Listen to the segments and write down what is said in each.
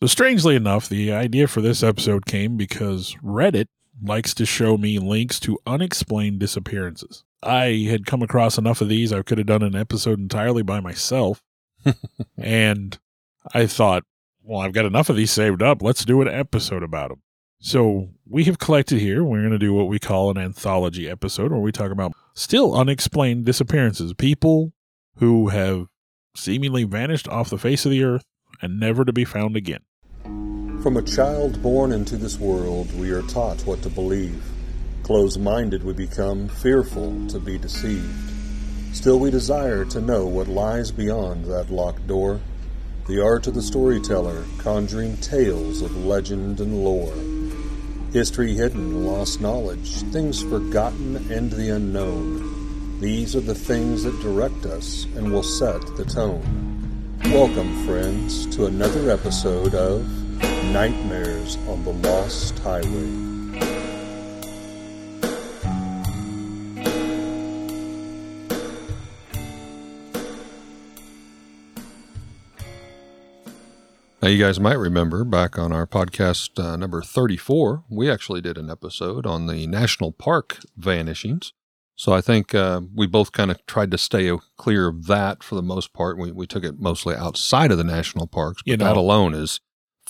So, strangely enough, the idea for this episode came because Reddit likes to show me links to unexplained disappearances. I had come across enough of these, I could have done an episode entirely by myself. and I thought, well, I've got enough of these saved up. Let's do an episode about them. So we have collected here. We're going to do what we call an anthology episode where we talk about still unexplained disappearances, people who have seemingly vanished off the face of the earth and never to be found again. From a child born into this world, we are taught what to believe. Close minded we become, fearful to be deceived. Still, we desire to know what lies beyond that locked door. The art of the storyteller, conjuring tales of legend and lore. History hidden, lost knowledge, things forgotten, and the unknown. These are the things that direct us and will set the tone. Welcome, friends, to another episode of Nightmares on the Lost Highway. Now, you guys might remember back on our podcast uh, number 34, we actually did an episode on the national park vanishings. So I think uh, we both kind of tried to stay clear of that for the most part. We, we took it mostly outside of the national parks, but You know- that alone is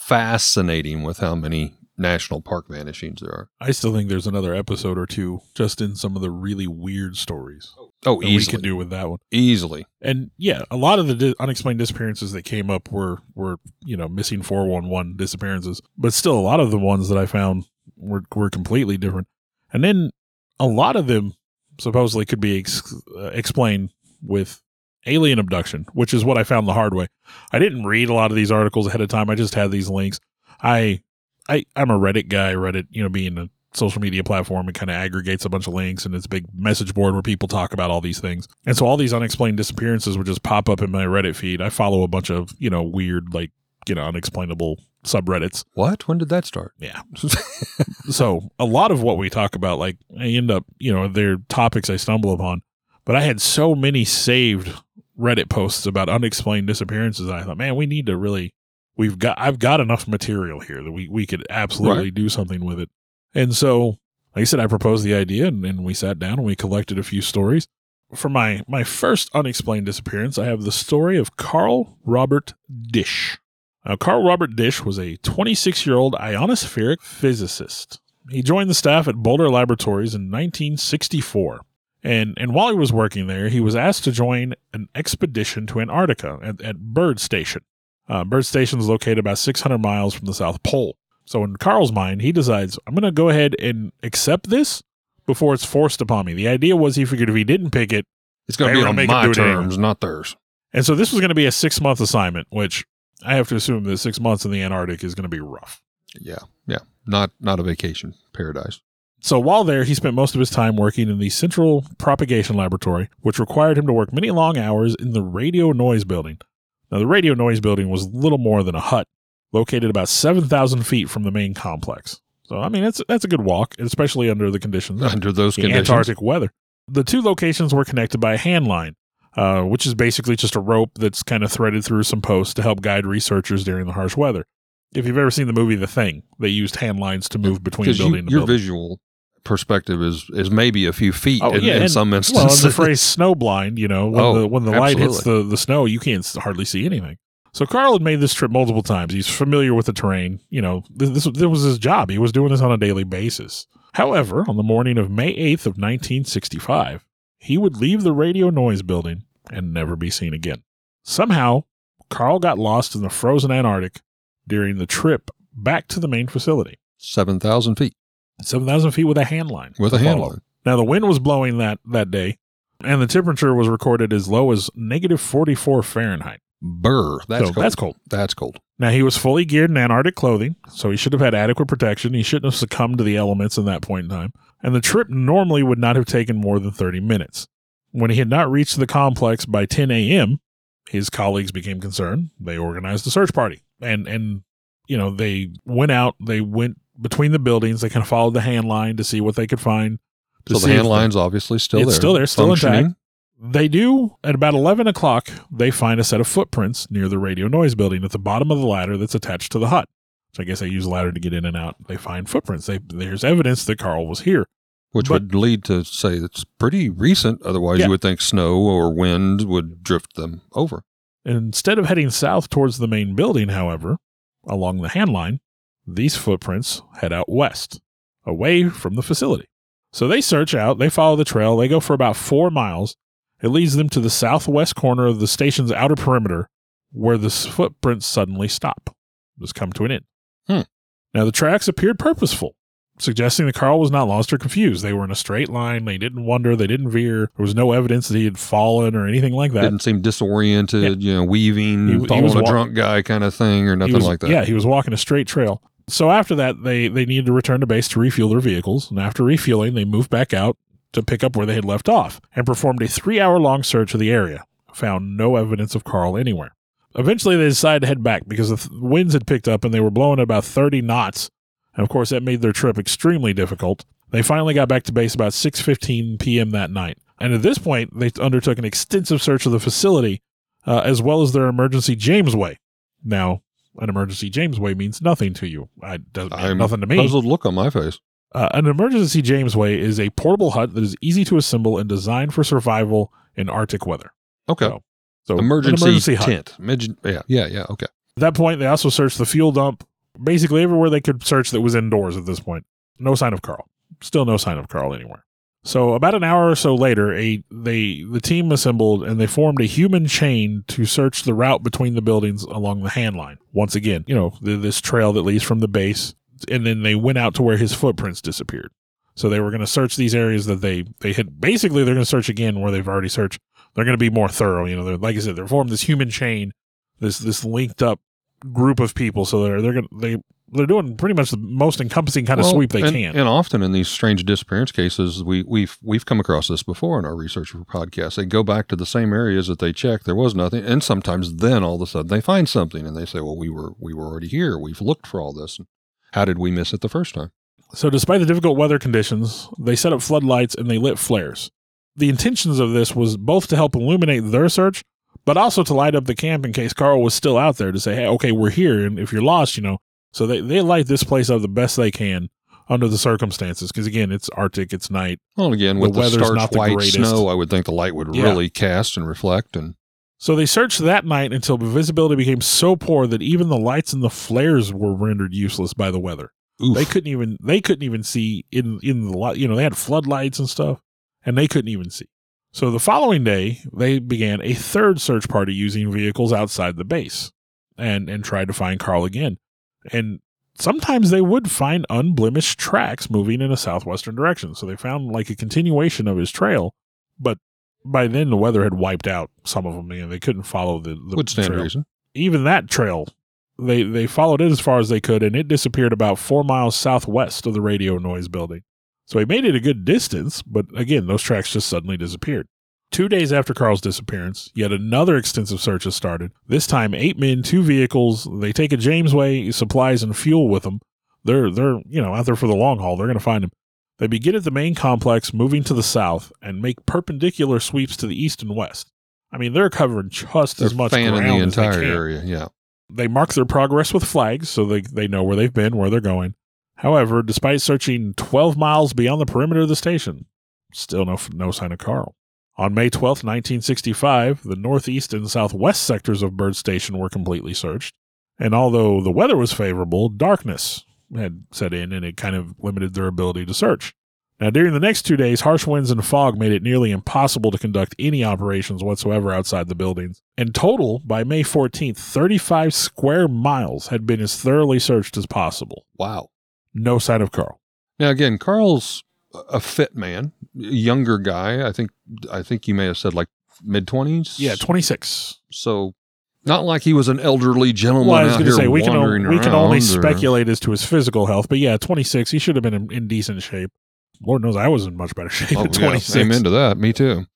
fascinating with how many national park vanishings there are. I still think there's another episode or two just in some of the really weird stories Oh, that we easily. could do with that one. Easily. And yeah, a lot of the di- unexplained disappearances that came up were were you know missing four one one disappearances, but still a lot of the ones that I found were were completely different. And then a lot of them supposedly could be ex- uh, explained with alien abduction, which is what I found the hard way. I didn't read a lot of these articles ahead of time. I just had these links. I I I'm a Reddit guy. Reddit, you know, being a social media platform, it kind of aggregates a bunch of links and it's a big message board where people talk about all these things. And so all these unexplained disappearances would just pop up in my Reddit feed. I follow a bunch of, you know, weird, like, you know, unexplainable subreddits. What? When did that start? Yeah. so a lot of what we talk about, like, I end up, you know, they're topics I stumble upon. But I had so many saved Reddit posts about unexplained disappearances. I thought, man, we need to really, we've got, I've got enough material here that we, we could absolutely do something with it. And so, like I said, I proposed the idea and, and we sat down and we collected a few stories. For my, my first unexplained disappearance, I have the story of Carl Robert Disch. Now, Carl Robert Disch was a 26 year old ionospheric physicist. He joined the staff at Boulder Laboratories in 1964. And, and while he was working there, he was asked to join an expedition to Antarctica at, at Byrd Station. Uh, Byrd Station is located about 600 miles from the South Pole. So, in Carl's mind, he decides, I'm going to go ahead and accept this before it's forced upon me. The idea was he figured if he didn't pick it, It's going to be on make my do it anyway. terms, not theirs. and so this was going to be a six month assignment, which I have to assume that six months in the Antarctic is going to be rough. Yeah. Yeah. Not not a vacation paradise. So while there, he spent most of his time working in the Central Propagation Laboratory, which required him to work many long hours in the Radio Noise Building. Now, the Radio Noise Building was little more than a hut, located about 7,000 feet from the main complex. So, I mean, that's, that's a good walk, especially under the conditions. Under those conditions. Antarctic weather. The two locations were connected by a hand line, uh, which is basically just a rope that's kind of threaded through some posts to help guide researchers during the harsh weather. If you've ever seen the movie The Thing, they used hand lines to move between Because you, building to your building. visual perspective is is maybe a few feet Oh, in, yeah, in and- some Well, instances. and the phrase snow blind, you know, when Oh, the when the light hits the, the snow, you can't hardly see anything. So Carl had made this trip multiple times. He's familiar with the terrain. You know, this, this, was his job. He was doing this on a daily basis. However, on the morning of May 8th of 1965, he would leave the radio noise building and never be seen again. Somehow, Carl got lost in the frozen Antarctic during the trip back to the main facility. Seven thousand feet 7,000 feet with a hand line. with a hand follow. line. Now the wind was blowing that that day, and the temperature was recorded as low as negative 44 Fahrenheit. Burr. That's so cold. that's cold. That's cold. Now he was fully geared in Antarctic clothing, so he should have had adequate protection. He shouldn't have succumbed to the elements in that point in time. And the trip normally would not have taken more than 30 minutes. When he had not reached the complex by 10 a.m., his colleagues became concerned. They organized a search party, and and you know they went out. They went between the buildings. They kind of followed the hand line to see what they could find. So the hand they- obviously still It's there. still there, still intact. They do at about 11 o'clock, they find a set of footprints near the radio noise building at the bottom of the ladder that's attached to the hut. So I guess they use a ladder to get in and out. They find footprints. They, there's evidence that Carl was here. Which But- would lead to say it's pretty recent. Otherwise, Yeah. you would think snow or wind would drift them over. Instead of heading south towards the main building, however, along the hand line, these footprints head out west, away from the facility. So they search out, they follow the trail, they go for about four miles. It leads them to the southwest corner of the station's outer perimeter, where the footprints suddenly stop. Just come to an end. Hmm. Now the tracks appeared purposeful, suggesting that Carl was not lost or confused. They were in a straight line, they didn't wander, they didn't veer. There was no evidence that he had fallen or anything like that. Didn't seem disoriented, you know, weaving, He- he was a wa- drunk guy kind of thing, or nothing was- like that. Yeah, he was walking a straight trail. So after that, they they needed to return to base to refuel their vehicles, and after refueling, they moved back out to pick up where they had left off and performed a three hour long search of the area. Found no evidence of Carl anywhere. Eventually, they decided to head back because the th- winds had picked up and they were blowing about 30 knots, and of course that made their trip extremely difficult. They finally got back to base about 6:15 p.m. that night, and at this point, they undertook an extensive search of the facility uh, as well as their emergency Jamesway. Now, an emergency Jamesway means nothing to you. It doesn't mean I'm nothing to me. puzzled look on my face. Uh, an emergency Jamesway is a portable hut that is easy to assemble and designed for survival in Arctic weather. Okay. So, so an emergency, tent. Yeah, yeah, yeah. Okay. At that point, they also searched the fuel dump, basically everywhere they could search that was indoors at this point. No sign of Carl. Still no sign of Carl anywhere. So about an hour or so later, a they the team assembled and they formed a human chain to search the route between the buildings along the hand line. Once again, you know, th- this trail that leads from the base, and then they went out to where his footprints disappeared. So they were going to search these areas that they they had basically they're going to search again where they've already searched. They're going to be more thorough. You know, like I said, they're formed this human chain, this this linked up group of people. So they're they're going they they're doing pretty much the most encompassing kind of sweep they and, can. And often in these strange disappearance cases, we, we've we've come across this before in our research for podcasts. They go back to the same areas that they checked. There was nothing, and sometimes then all of a sudden they find something, and they say, "Well, we were we were already here. We've looked for all this. How did we miss it the first time?" So, despite the difficult weather conditions, they set up floodlights and they lit flares. The intentions of this was both to help illuminate their search, but also to light up the camp in case Carl was still out there to say, hey, okay, we're here. And if you're lost, you know. So, they, they light this place up the best they can under the circumstances. Because, again, it's Arctic, it's night. Well, again, The with the, weather's starch not the white greatest. snow, I would think the light would Yeah. really cast and reflect. And So, they searched that night until visibility became so poor that even the lights and the flares were rendered useless by the weather. oof, They couldn't even they couldn't even see in in the light. You know, they had floodlights and stuff, and they couldn't even see. So the following day, they began a third search party using vehicles outside the base, and and tried to find Carl again. And sometimes they would find unblemished tracks moving in a southwestern direction. So they found like a continuation of his trail, but by then the weather had wiped out some of them. and they couldn't follow the, the would stand trail reason. even that trail they they followed it as far as they could and it disappeared about four miles southwest of the radio noise building so he made it a good distance but again those tracks just suddenly disappeared two days after carl's disappearance yet another extensive search has started this time eight men two vehicles they take a jamesway supplies and fuel with them they're they're you know out there for the long haul they're going to find him they begin at the main complex moving to the south and make perpendicular sweeps to the east and west i mean they're covering just They're as much ground the as they entire can. area. Yeah. They mark their progress with flags so they, they know where they've been, where they're going. However, despite searching 12 miles beyond the perimeter of the station, still no, no sign of Carl. On May 12, 1965, the northeast and southwest sectors of Byrd Station were completely searched. And although the weather was favorable, darkness had set in and it kind of limited their ability to search. Now, during the next two days, harsh winds and fog made it nearly impossible to conduct any operations whatsoever outside the buildings. In total, by May 14th, 35 square miles had been as thoroughly searched as possible. Wow. No sign of Carl. Now again, Carl's a fit man, younger guy. I think I think you may have said like mid twenties. Yeah, 26. So not like he was an elderly gentleman Well, I was going to say, we can, wandering o- we can only or- speculate as to his physical health, but yeah, 26, he should have been in, in decent shape. Lord knows I was in much better shape Oh, at yeah, 26. amen to that. Me too.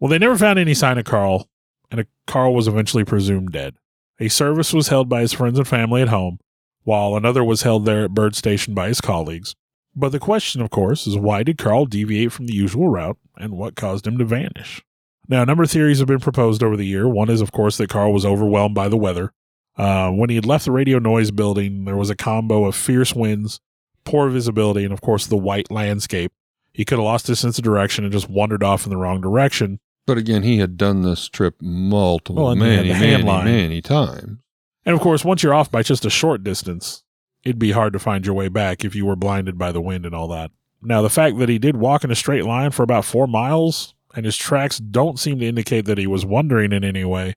Well, they never found any sign of Carl, and a, Carl was eventually presumed dead. A service was held by his friends and family at home, while another was held there at Byrd Station by his colleagues. But the question, of course, is why did Carl deviate from the usual route, and what caused him to vanish? Now, a number of theories have been proposed over the year. One is, of course, that Carl was overwhelmed by the weather. Uh, when he had left the radio noise building, there was a combo of fierce winds, poor visibility, and, of course, the white landscape. He could have lost his sense of direction and just wandered off in the wrong direction. But again, he had done this trip multiple, Well, he many, many, many times. And, of course, once you're off by just a short distance, it'd be hard to find your way back if you were blinded by the wind and all that. Now, the fact that he did walk in a straight line for about four miles and his tracks don't seem to indicate that he was wandering in any way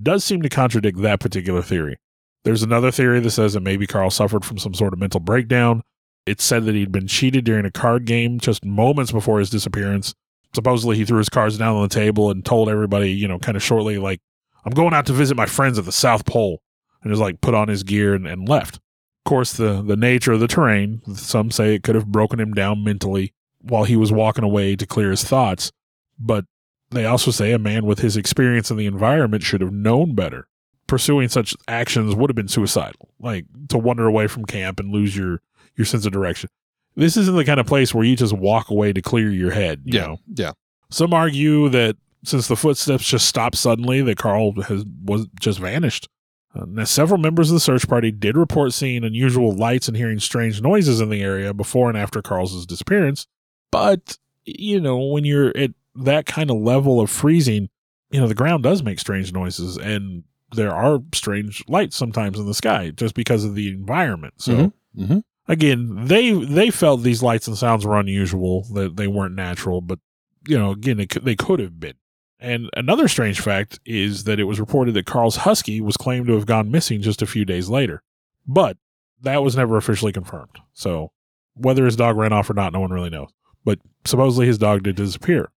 does seem to contradict that particular theory. There's another theory that says that maybe Carl suffered from some sort of mental breakdown. It's said that he'd been cheated during a card game just moments before his disappearance. Supposedly, he threw his cards down on the table and told everybody, you know, kind of shortly, like, I'm going out to visit my friends at the South Pole, and just like put on his gear and, and left. Of course, the, the nature of the terrain, some say it could have broken him down mentally while he was walking away to clear his thoughts. But they also say a man with his experience in the environment should have known better. Pursuing such actions would have been suicidal, like to wander away from camp and lose your, your sense of direction. This isn't the kind of place where you just walk away to clear your head. You Yeah. know? Yeah. Some argue that since the footsteps just stopped suddenly, that Carl has was just vanished. Uh, now, several members of the search party did report seeing unusual lights and hearing strange noises in the area before and after Carl's disappearance. But you know, when you're at that kind of level of freezing, you know the ground does make strange noises, and there are strange lights sometimes in the sky just because of the environment. So Mhm. Mhm. again, they they felt these lights and sounds were unusual, that they weren't natural, but you know, again, it could, they could have been. And another strange fact is that it was reported that Carl's husky was claimed to have gone missing just a few days later, but that was never officially confirmed. So whether his dog ran off or not, no one really knows. But supposedly his dog did disappear.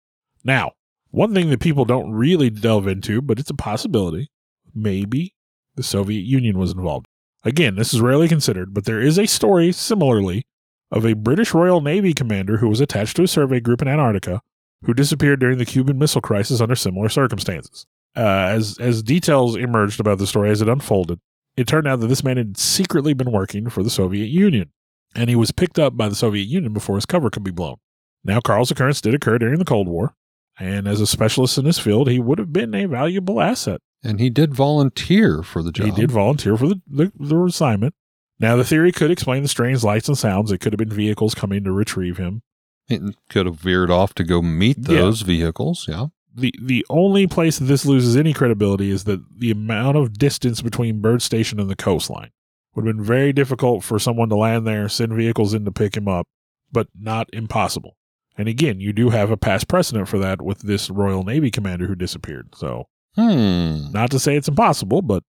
Now, one thing that people don't really delve into, but it's a possibility, maybe the Soviet Union was involved. Again, this is rarely considered, but there is a story similarly of a British Royal Navy commander who was attached to a survey group in Antarctica who disappeared during the Cuban Missile Crisis under similar circumstances. Uh, as as details emerged about the story as it unfolded, it turned out that this man had secretly been working for the Soviet Union, and he was picked up by the Soviet Union before his cover could be blown. Now, Carl's occurrence did occur during the Cold War, and as a specialist in his field, he would have been a valuable asset. And he did volunteer for the job. He did volunteer for the, the, the assignment. Now, the theory could explain the strange lights and sounds. It could have been vehicles coming to retrieve him. He could have veered off to go meet Yeah. those vehicles. Yeah. The the only place that this loses any credibility is that the amount of distance between Byrd Station and the coastline would have been very difficult for someone to land there, send vehicles in to pick him up, but not impossible. And again, you do have a past precedent for that with this Royal Navy commander who disappeared. So, Hmm. not to say it's impossible, but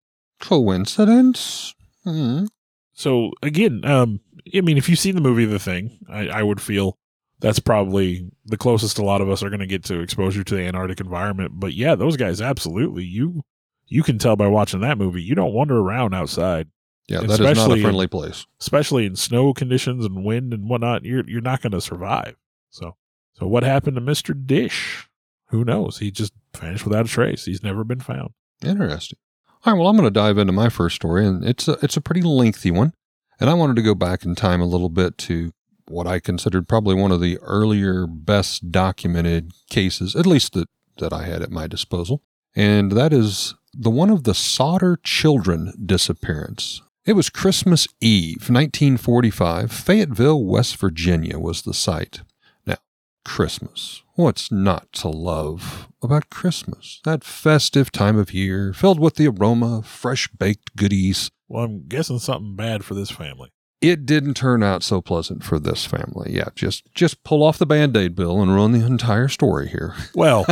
Coincidence? Hmm. So again, um, I mean, if you've seen the movie The Thing, I, I would feel that's probably the closest a lot of us are going to get to exposure to the Antarctic environment. But yeah, those guys absolutely you you can tell by watching that movie. You don't wander around outside, Yeah, that is not a Especially- friendly place. especially in snow conditions and wind and whatnot. You're you're not going to survive. So so what happened to Mister Disch? Who knows? He just vanished without a trace. He's never been found. Interesting. All right, well, I'm going to dive into my first story, and it's a, it's a pretty lengthy one. And I wanted to go back in time a little bit to what I considered probably one of the earlier, best documented cases, at least that, that I had at my disposal. And that is the one of the Sodder children disappearance. It was Christmas Eve, 1945. Fayetteville, West Virginia was the site. Now, Christmas. What's not to love about Christmas? That festive time of year filled with the aroma of fresh baked goodies. Well, I'm guessing something bad for this family. It didn't turn out so pleasant for this family. Yeah, just just pull off the band-aid bill and ruin the entire story here. Well,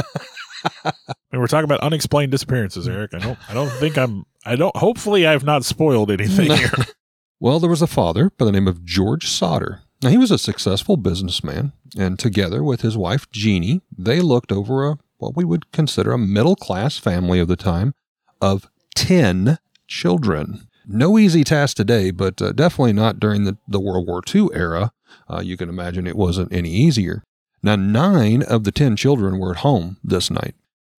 I mean, we're talking about unexplained disappearances, Eric. I don't, I don't think I'm, I don't. Hopefully, I've not spoiled anything here. Well, there was a father by the name of George Sodder. Now, he was a successful businessman, and together with his wife Jeannie, they looked over a what we would consider a middle class family of the time of 10 children. No easy task today, but uh, definitely not during the, the World War II era. Uh, you can imagine it wasn't any easier. Now, nine of the 10 children were at home this night,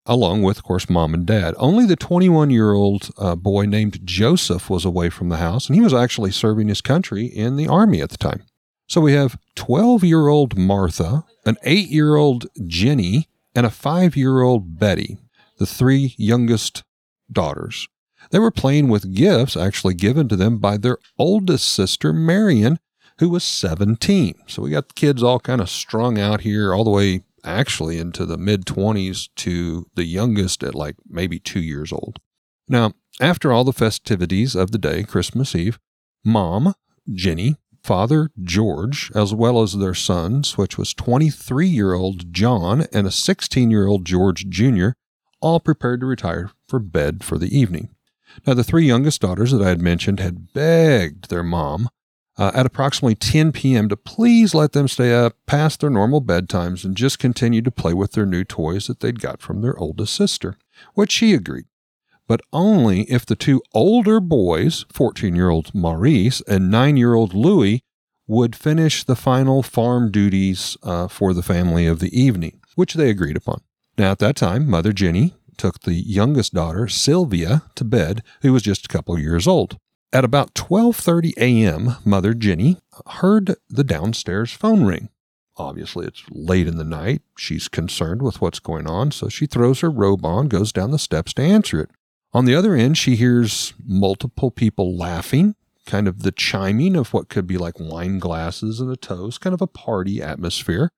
along with, of course, mom and dad. Only the 21 year old uh, boy named Joseph was away from the house, and he was actually serving his country in the army at the time. So we have 12 year old Martha, an 8 year old Jenny, and a five year old Betty, the three youngest daughters. They were playing with gifts actually given to them by their oldest sister, Marion, who was 17. So we got the kids all kind of strung out here, all the way actually into the mid 20s to the youngest at like maybe two years old. Now, after all the festivities of the day, Christmas Eve, mom, Jenny, father, George, as well as their sons, which was 23 year old John and a 16 year old George Jr., all prepared to retire for bed for the evening. Now, the three youngest daughters that I had mentioned had begged their mom uh, at approximately 10 p.m. to please let them stay up past their normal bedtimes and just continue to play with their new toys that they'd got from their oldest sister, which she agreed. But only if the two older boys, 14 year old Maurice and 9 year old Louis, would finish the final farm duties uh, for the family of the evening, which they agreed upon. Now, at that time, Mother Jenny took the youngest daughter, Sylvia, to bed, who was just a couple years old. At about 12:30 a.m., Mother Jenny heard the downstairs phone ring. Obviously, it's late in the night. She's concerned with what's going on, so she throws her robe on, goes down the steps to answer it. On the other end, she hears multiple people laughing, kind of the chiming of what could be like wine glasses and a toast, kind of a party atmosphere.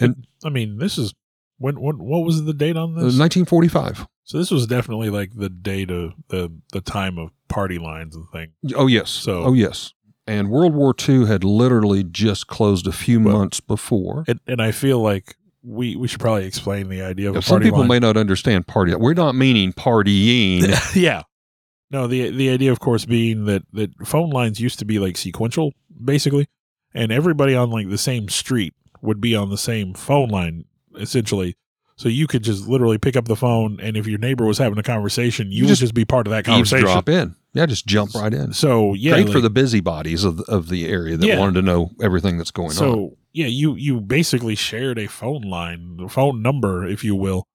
And I mean, this is when, when what was the date on Uh, this? 1945. So this was definitely like the date of the the time of party lines and things. Oh yes. So- oh yes. And World War II had literally just closed a few Well, months before. And, and I feel like we we should probably explain the idea of some people line. may not understand party. We're not meaning partying. yeah. No, the the idea, of course, being that that phone lines used to be like sequential, basically, and everybody on like the same street would be on the same phone line, essentially. So you could just literally pick up the phone, and if your neighbor was having a conversation, you, You would just just be part of that conversation. Eavesdrop in. Yeah, just jump right in. So yeah, Great for the busybodies of of the area that Yeah. wanted to know everything that's going so on. So yeah, you you basically shared a phone line, a phone number, if you will.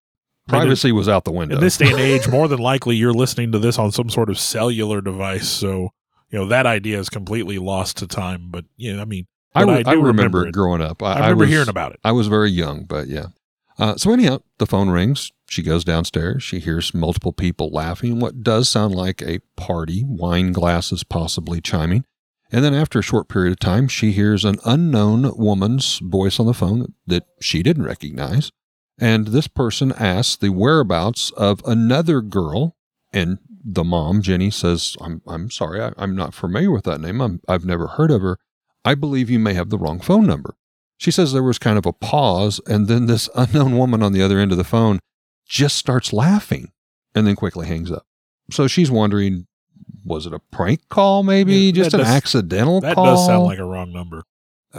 And in- Privacy was out the window. In this day and age, more than likely you're listening to this on some sort of cellular device. So, you know, that idea is completely lost to time. But, yeah, I mean, I, I do I remember, remember it growing up. I, I remember was, hearing about it. I was very young, but yeah. Uh, so anyhow, the phone rings. She goes downstairs. She hears multiple people laughing. What does sound like a party, wine glasses possibly chiming. And then after a short period of time, she hears an unknown woman's voice on the phone that she didn't recognize. And this person asks the whereabouts of another girl. And the mom, Jenny, says, I'm, I'm sorry, I, I'm not familiar with that name. I'm, I've never heard of her. I believe you may have the wrong phone number. She says there was kind of a pause, and then this unknown woman on the other end of the phone just starts laughing and then quickly hangs up. So she's wondering, was it a prank call, maybe? Yeah, just an does- accidental That call? That does sound like a wrong number.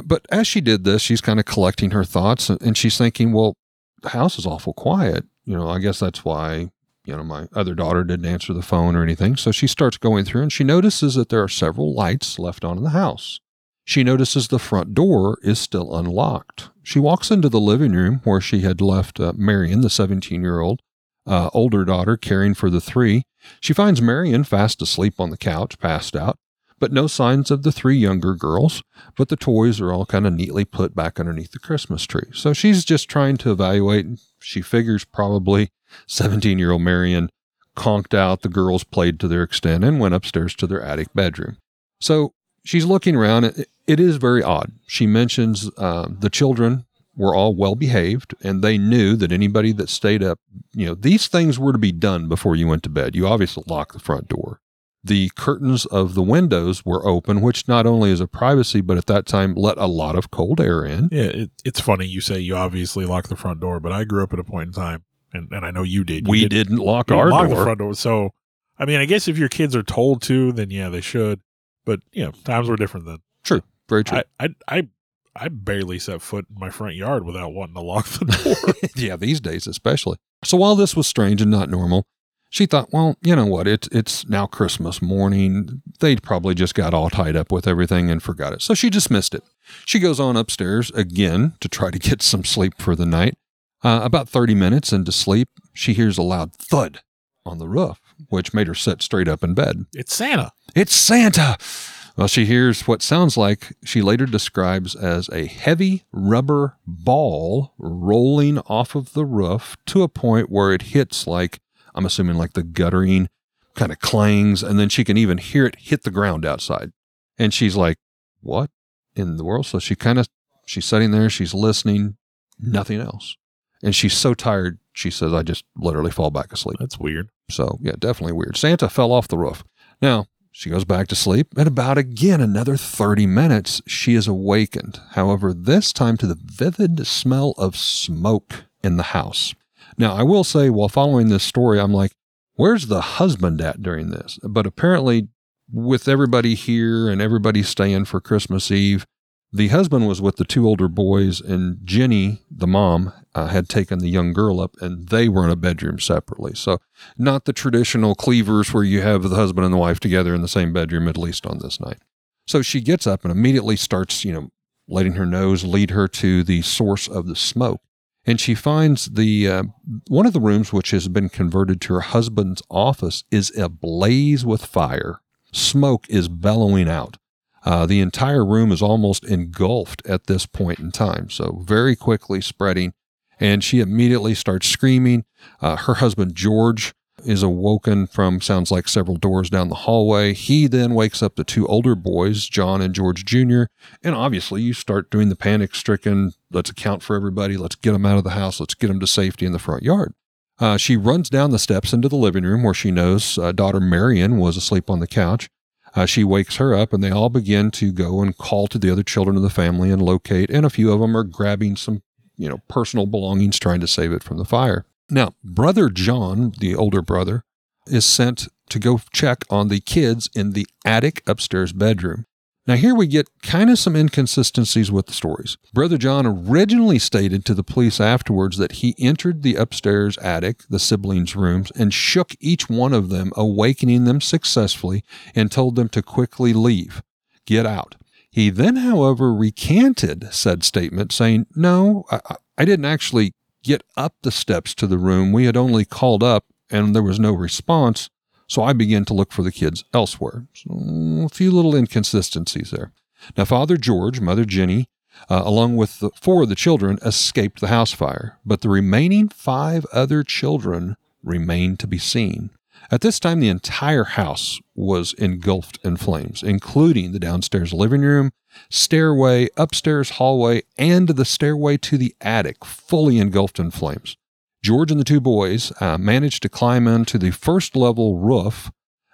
But as she did this, she's kind of collecting her thoughts and, and she's thinking, well, the house is awful quiet. You know, I guess that's why, you know, my other daughter didn't answer the phone or anything. So she starts going through and she notices that there are several lights left on in the house. She notices the front door is still unlocked. She walks into the living room where she had left uh, Marion, the 17 year old uh, older daughter, caring for the three. She finds Marion fast asleep on the couch, passed out, but no signs of the three younger girls but the toys are all kind of neatly put back underneath the Christmas tree. So she's just trying to evaluate. She figures probably 17 year old Marion conked out, the girls played to their extent, and went upstairs to their attic bedroom. So she's looking around. It, is very odd. She mentions uh, the children were all well behaved and they knew that anybody that stayed up, you know, these things were to be done before you went to bed. You obviously locked the front door the curtains of the windows were open, which not only is a privacy, but at that time let a lot of cold air in. Yeah, it, it's funny you say you obviously locked the front door, but I grew up at a point in time, and, and I know you did. You we didn't- didn't lock our didn't lock door. the front door. So, I mean, I guess if your kids are told to, then yeah, they should. But, you know, times were different then. True, very true. I, I, I, I barely set foot in my front yard without wanting to lock the door. yeah, these days especially. So while this was strange and not normal, she thought, well, you know what? It's it's now Christmas morning. They'd probably just got all tied up with everything and forgot it. So she dismissed it. She goes on upstairs again to try to get some sleep for the night. Uh, about 30 minutes into sleep, she hears a loud thud on the roof, which made her sit straight up in bed. it's Santa. It's Santa. Well, she hears what sounds like she later describes as a heavy rubber ball rolling off of the roof to a point where it hits like, I'm assuming like the guttering kind of clangs, and then she can even hear it hit the ground outside. And she's like, What in the world? So she kind of, she's sitting there, she's listening, nothing else. And she's so tired, she says, I just literally fall back asleep. That's weird. So, yeah, definitely weird. Santa fell off the roof. Now, she goes back to sleep, and about again another 30 minutes, she is awakened. However, this time to the vivid smell of smoke in the house. Now, I will say, while following this story, I'm like, where's the husband at during this? But apparently, with everybody here and everybody staying for Christmas Eve, the husband was with the two older boys, and Jenny, the mom, uh, had taken the young girl up, and they were in a bedroom separately. So, not the traditional cleavers where you have the husband and the wife together in the same bedroom, at least on this night. So she gets up and immediately starts, you know, letting her nose lead her to the source of the smoke. And she finds the uh, one of the rooms, which has been converted to her husband's office, is ablaze with fire. Smoke is bellowing out. Uh, the entire room is almost engulfed at this point in time. So, very quickly spreading. And she immediately starts screaming. Uh, her husband, George, is awoken from sounds like several doors down the hallway. He then wakes up the two older boys, John and George Jr. And obviously, you start doing the panic stricken, let's account for everybody, let's get them out of the house, let's get them to safety in the front yard. Uh, she runs down the steps into the living room where she knows uh, daughter Marion was asleep on the couch. Uh, she wakes her up, and they all begin to go and call to the other children of the family and locate. And a few of them are grabbing some, you know, personal belongings, trying to save it from the fire. Now, brother John, the older brother, is sent to go check on the kids in the attic upstairs bedroom. Now, here we get kind of some inconsistencies with the stories. Brother John originally stated to the police afterwards that he entered the upstairs attic, the siblings' rooms, and shook each one of them, awakening them successfully, and told them to quickly leave, get out. He then, however, recanted said statement, saying, No, I, I didn't actually get up the steps to the room. We had only called up, and there was no response. So I began to look for the kids elsewhere. So a few little inconsistencies there. Now, Father George, Mother Jenny, uh, along with the, four of the children, escaped the house fire, but the remaining five other children remained to be seen. At this time, the entire house was engulfed in flames, including the downstairs living room, stairway, upstairs hallway, and the stairway to the attic, fully engulfed in flames. George and the two boys uh, managed to climb into the first level roof,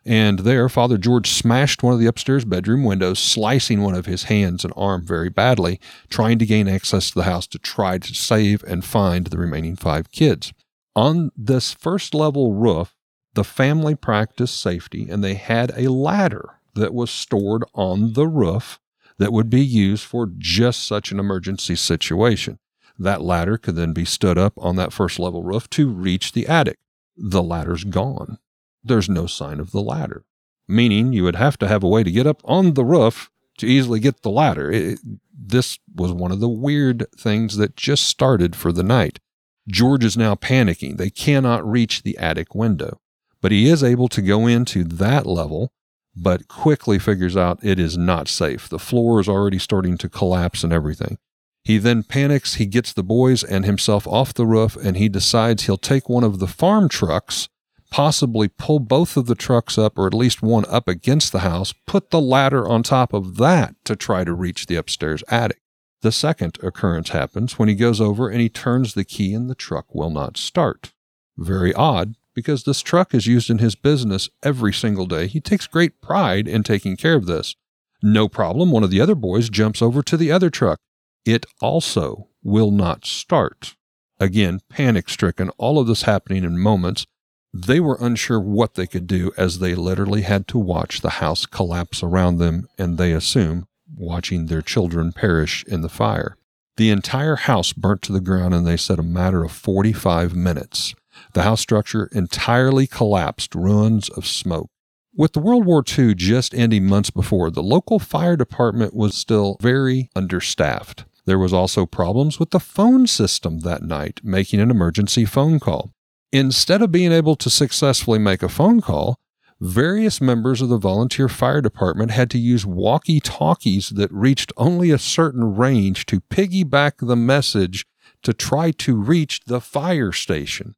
and there, Father George smashed one of the upstairs bedroom windows, slicing one of his hands and arm very badly, trying to gain access to the house to try to save and find the remaining five kids. On this first level roof, the family practiced safety, and they had a ladder that was stored on the roof that would be used for just such an emergency situation. That ladder could then be stood up on that first level roof to reach the attic. The ladder's gone. There's no sign of the ladder, meaning you would have to have a way to get up on the roof to easily get the ladder. It, this was one of the weird things that just started for the night. George is now panicking. They cannot reach the attic window, but he is able to go into that level, but quickly figures out it is not safe. The floor is already starting to collapse and everything. He then panics, he gets the boys and himself off the roof, and he decides he'll take one of the farm trucks, possibly pull both of the trucks up, or at least one up against the house, put the ladder on top of that to try to reach the upstairs attic. The second occurrence happens when he goes over and he turns the key and the truck will not start. Very odd, because this truck is used in his business every single day. He takes great pride in taking care of this. No problem, one of the other boys jumps over to the other truck it also will not start. Again, panic stricken, all of this happening in moments. They were unsure what they could do as they literally had to watch the house collapse around them, and they assume watching their children perish in the fire. The entire house burnt to the ground, and they said a matter of 45 minutes. The house structure entirely collapsed, ruins of smoke. With the World War II just ending months before, the local fire department was still very understaffed. There was also problems with the phone system that night, making an emergency phone call. Instead of being able to successfully make a phone call, various members of the volunteer fire department had to use walkie talkies that reached only a certain range to piggyback the message to try to reach the fire station.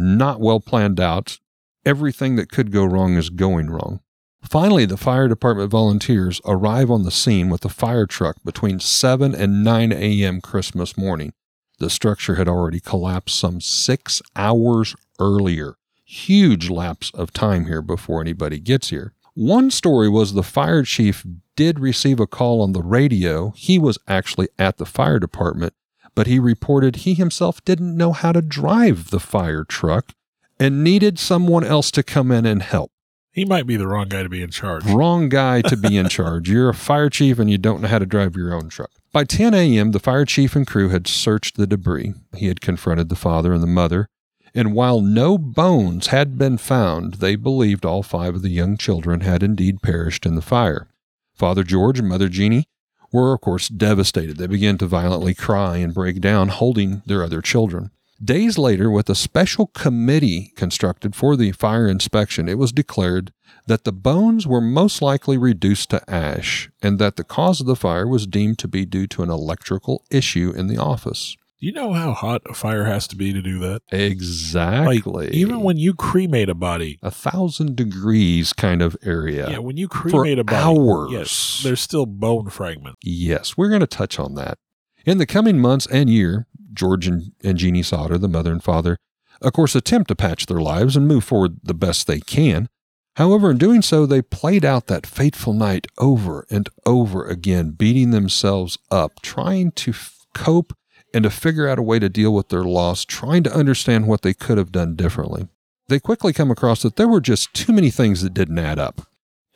Not well planned out. Everything that could go wrong is going wrong. Finally, the fire department volunteers arrive on the scene with a fire truck between 7 and 9 a.m. Christmas morning. The structure had already collapsed some six hours earlier. Huge lapse of time here before anybody gets here. One story was the fire chief did receive a call on the radio. He was actually at the fire department, but he reported he himself didn't know how to drive the fire truck and needed someone else to come in and help. He might be the wrong guy to be in charge. Wrong guy to be in charge. You're a fire chief and you don't know how to drive your own truck. By 10 a.m., the fire chief and crew had searched the debris. He had confronted the father and the mother, and while no bones had been found, they believed all five of the young children had indeed perished in the fire. Father George and Mother Jeannie were, of course, devastated. They began to violently cry and break down, holding their other children. Days later, with a special committee constructed for the fire inspection, it was declared that the bones were most likely reduced to ash and that the cause of the fire was deemed to be due to an electrical issue in the office. Do you know how hot a fire has to be to do that? Exactly. Like, even when you cremate a body, a thousand degrees kind of area. yeah, when you cremate a body, hours. yes, there's still bone fragments. Yes, we're going to touch on that. In the coming months and year, George and, and Jeannie Sodder, the mother and father, of course, attempt to patch their lives and move forward the best they can. However, in doing so, they played out that fateful night over and over again, beating themselves up, trying to f- cope and to figure out a way to deal with their loss, trying to understand what they could have done differently. They quickly come across that there were just too many things that didn't add up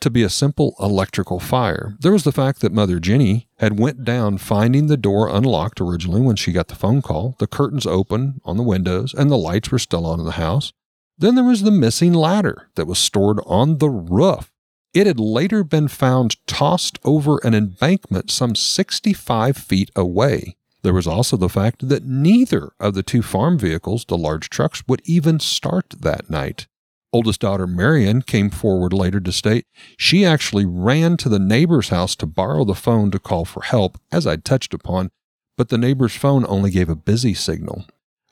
to be a simple electrical fire. There was the fact that Mother Jenny had went down finding the door unlocked originally when she got the phone call, the curtains open on the windows, and the lights were still on in the house. Then there was the missing ladder that was stored on the roof. It had later been found tossed over an embankment some 65 feet away. There was also the fact that neither of the two farm vehicles, the large trucks, would even start that night. Oldest daughter Marion came forward later to state she actually ran to the neighbor's house to borrow the phone to call for help, as I'd touched upon, but the neighbor's phone only gave a busy signal.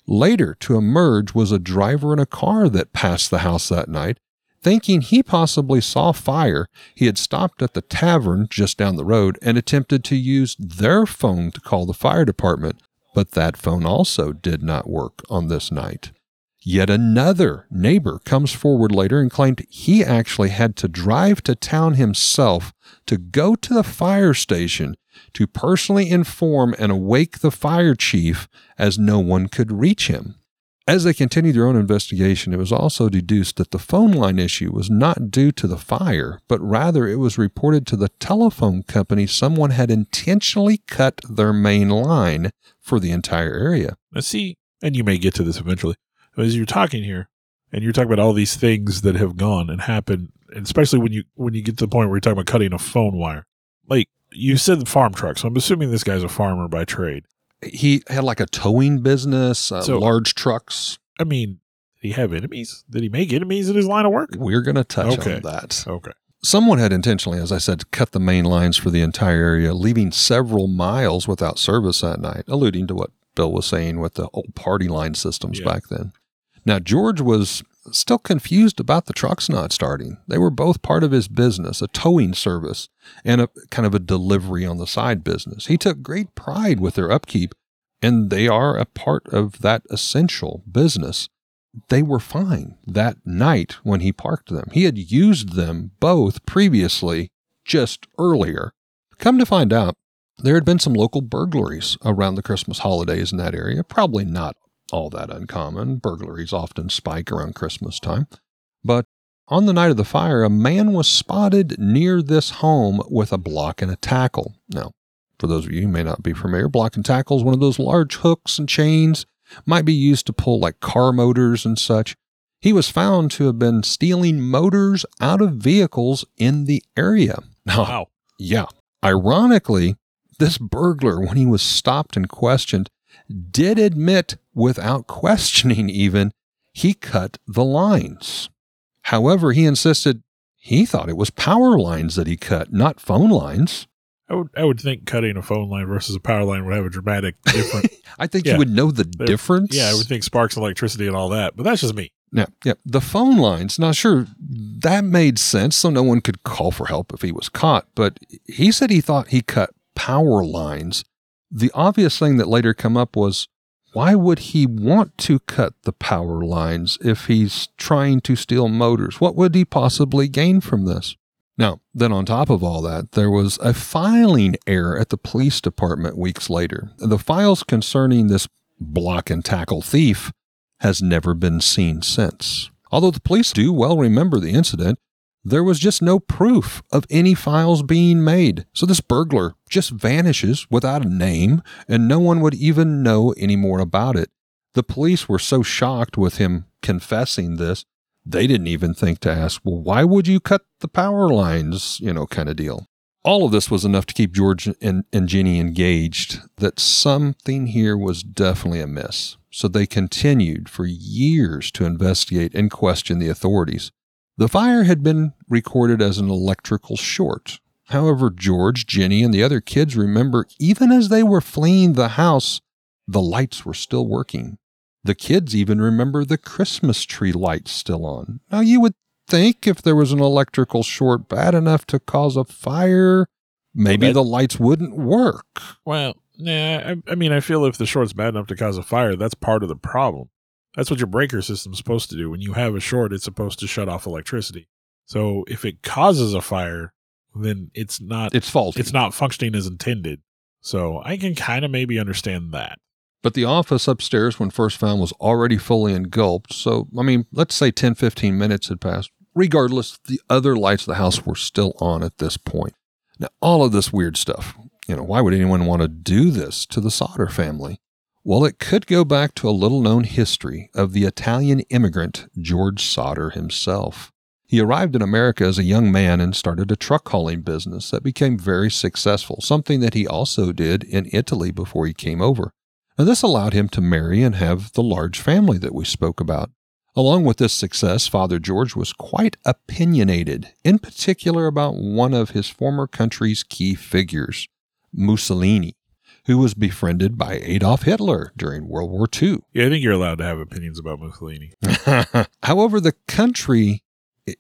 Later to emerge was a driver in a car that passed the house that night. Thinking he possibly saw fire, he had stopped at the tavern just down the road and attempted to use their phone to call the fire department, but that phone also did not work on this night. Yet another neighbor comes forward later and claimed he actually had to drive to town himself to go to the fire station to personally inform and awake the fire chief as no one could reach him. As they continued their own investigation, it was also deduced that the phone line issue was not due to the fire, but rather it was reported to the telephone company someone had intentionally cut their main line for the entire area. Now, see, and you may get to this eventually, as you're talking here, and you're talking about all these things that have gone and happened, especially when you when you get to the point where you're talking about cutting a phone wire, like you said, farm truck, So I'm assuming this guy's a farmer by trade. He had like a towing business, uh, So- large trucks. I mean, did he have enemies? Did he make enemies in his line of work? We're going to touch Okay. on that. Okay. Someone had intentionally, as I said, cut the main lines for the entire area, leaving several miles without service that night, alluding to what Bill was saying with the old party line systems Yeah. back then. Now, George was still confused about the trucks not starting. They were both part of his business, a towing service and a kind of a delivery on the side business. He took great pride with their upkeep, and they are a part of that essential business they were fine that night when he parked them. He had used them both previously, just earlier. Come to find out, there had been some local burglaries around the Christmas holidays in that area. Probably not all that uncommon. Burglaries often spike around Christmas time. But on the night of the fire, a man was spotted near this home with a block and a tackle. Now, for those of you who may not be familiar, block and tackle is one of those large hooks and chains might be used to pull like car motors and such. He was found to have been stealing motors out of vehicles in the area. Now, Wow. yeah, ironically, this burglar, when he was stopped and questioned, did admit without questioning even, he cut the lines. However, he insisted he thought it was power lines that he cut, not phone lines. I would I would think cutting a phone line versus a power line would have a dramatic difference. I think Yeah. you would know the difference. yeah, I would think sparks, electricity, and all that. But that's just me. Yeah, yeah. The phone lines. Now, sure, that made sense, so no one could call for help if he was caught. But he said he thought he cut power lines. The obvious thing that later come up was, why would he want to cut the power lines if he's trying to steal motors? What would he possibly gain from this? Now, then on top of all that, there was a filing error at the police department weeks later. The files concerning this block and tackle thief has never been seen since. Although the police do well remember the incident, there was just no proof of any files being made. So this burglar just vanishes without a name, and no one would even know any more about it. The police were so shocked with him confessing this, they didn't even think to ask, well, why would you cut the power lines, you know, kind of deal. All of this was enough to keep George and, and Jenny engaged that something here was definitely amiss. So they continued for years to investigate and question the authorities. The fire had been recorded as an electrical short. However, George, Jenny, and the other kids remember even as they were fleeing the house, the lights were still working. The kids even remember the Christmas tree lights still on. Now, you would think if there was an electrical short bad enough to cause a fire, maybe that- the lights wouldn't work. Well, nah. I, I mean, I feel if the short's bad enough to cause a fire, that's part of the problem. That's what your breaker system's supposed to do. When you have a short, it's supposed to shut off electricity. So if it causes a fire, then it's not It's faulty. it's not functioning as intended. So I can kind of maybe understand that. But the office upstairs, when first found, was already fully engulfed. So, I mean, let's say 10, 15 minutes had passed. Regardless, the other lights of the house were still on at this point. Now, all of this weird stuff, you know, why would anyone want to do this to the Sodder family? Well, it could go back to a little known history of the Italian immigrant George Sodder himself. He arrived in America as a young man and started a truck hauling business that became very successful, something that he also did in Italy before he came over. Now, this allowed him to marry and have the large family that we spoke about. Along with this success, Father George was quite opinionated, in particular about one of his former country's key figures, Mussolini, who was befriended by Adolf Hitler during World War II. Yeah, I think you're allowed to have opinions about Mussolini. However, the country,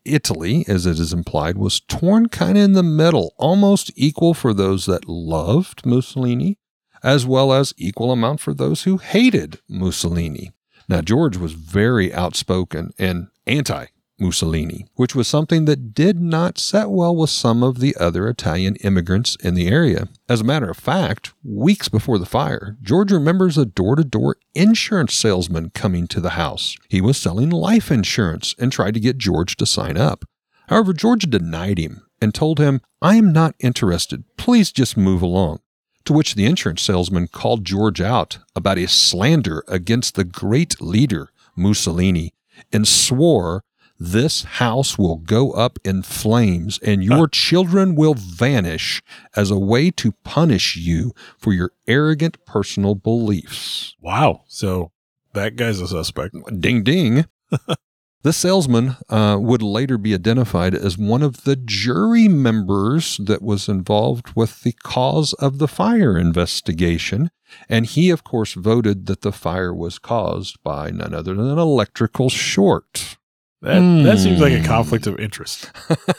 Italy, as it is implied, was torn kind of in the middle, almost equal for those that loved Mussolini, as well as equal amount for those who hated Mussolini. Now, George was very outspoken and anti Mussolini, which was something that did not set well with some of the other Italian immigrants in the area. As a matter of fact, weeks before the fire, George remembers a door to door insurance salesman coming to the house. He was selling life insurance and tried to get George to sign up. However, George denied him and told him, I am not interested. Please just move along. To which the insurance salesman called George out about his slander against the great leader, Mussolini, and swore, This house will go up in flames and your children will vanish as a way to punish you for your arrogant personal beliefs. Wow. So that guy's a suspect. Ding ding. the salesman uh, would later be identified as one of the jury members that was involved with the cause of the fire investigation. And he, of course, voted that the fire was caused by none other than an electrical short. That that seems like a Hmm. conflict of interest.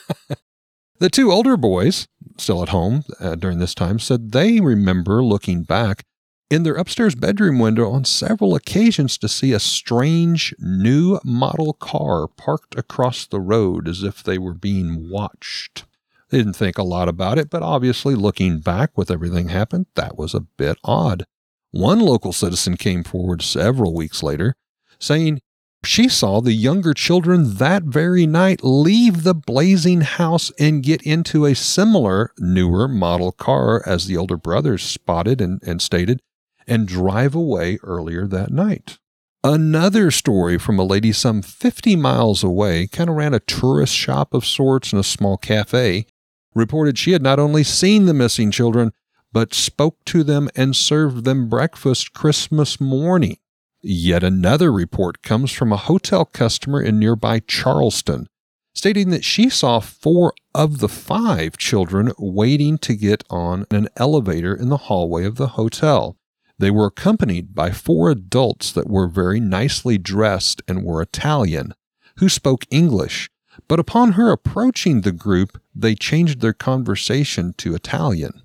The two older boys, still at home uh, during this time, said they remember looking back in their upstairs bedroom window on several occasions to see a strange new model car parked across the road as if they were being watched. They didn't think a lot about it, but obviously, looking back with everything happened, that was a bit odd. One local citizen came forward several weeks later saying she saw the younger children that very night leave the blazing house and get into a similar, newer model car as the older brothers spotted and, and stated, and drive away earlier that night. Another story from a lady some 50 miles away, kind of ran a tourist shop of sorts and a small cafe, reported she had not only seen the missing children, but spoke to them and served them breakfast Christmas morning. Yet another report comes from a hotel customer in nearby Charleston stating that she saw four of the five children waiting to get on an elevator in the hallway of the hotel. They were accompanied by four adults that were very nicely dressed and were Italian, who spoke English. But upon her approaching the group, they changed their conversation to Italian.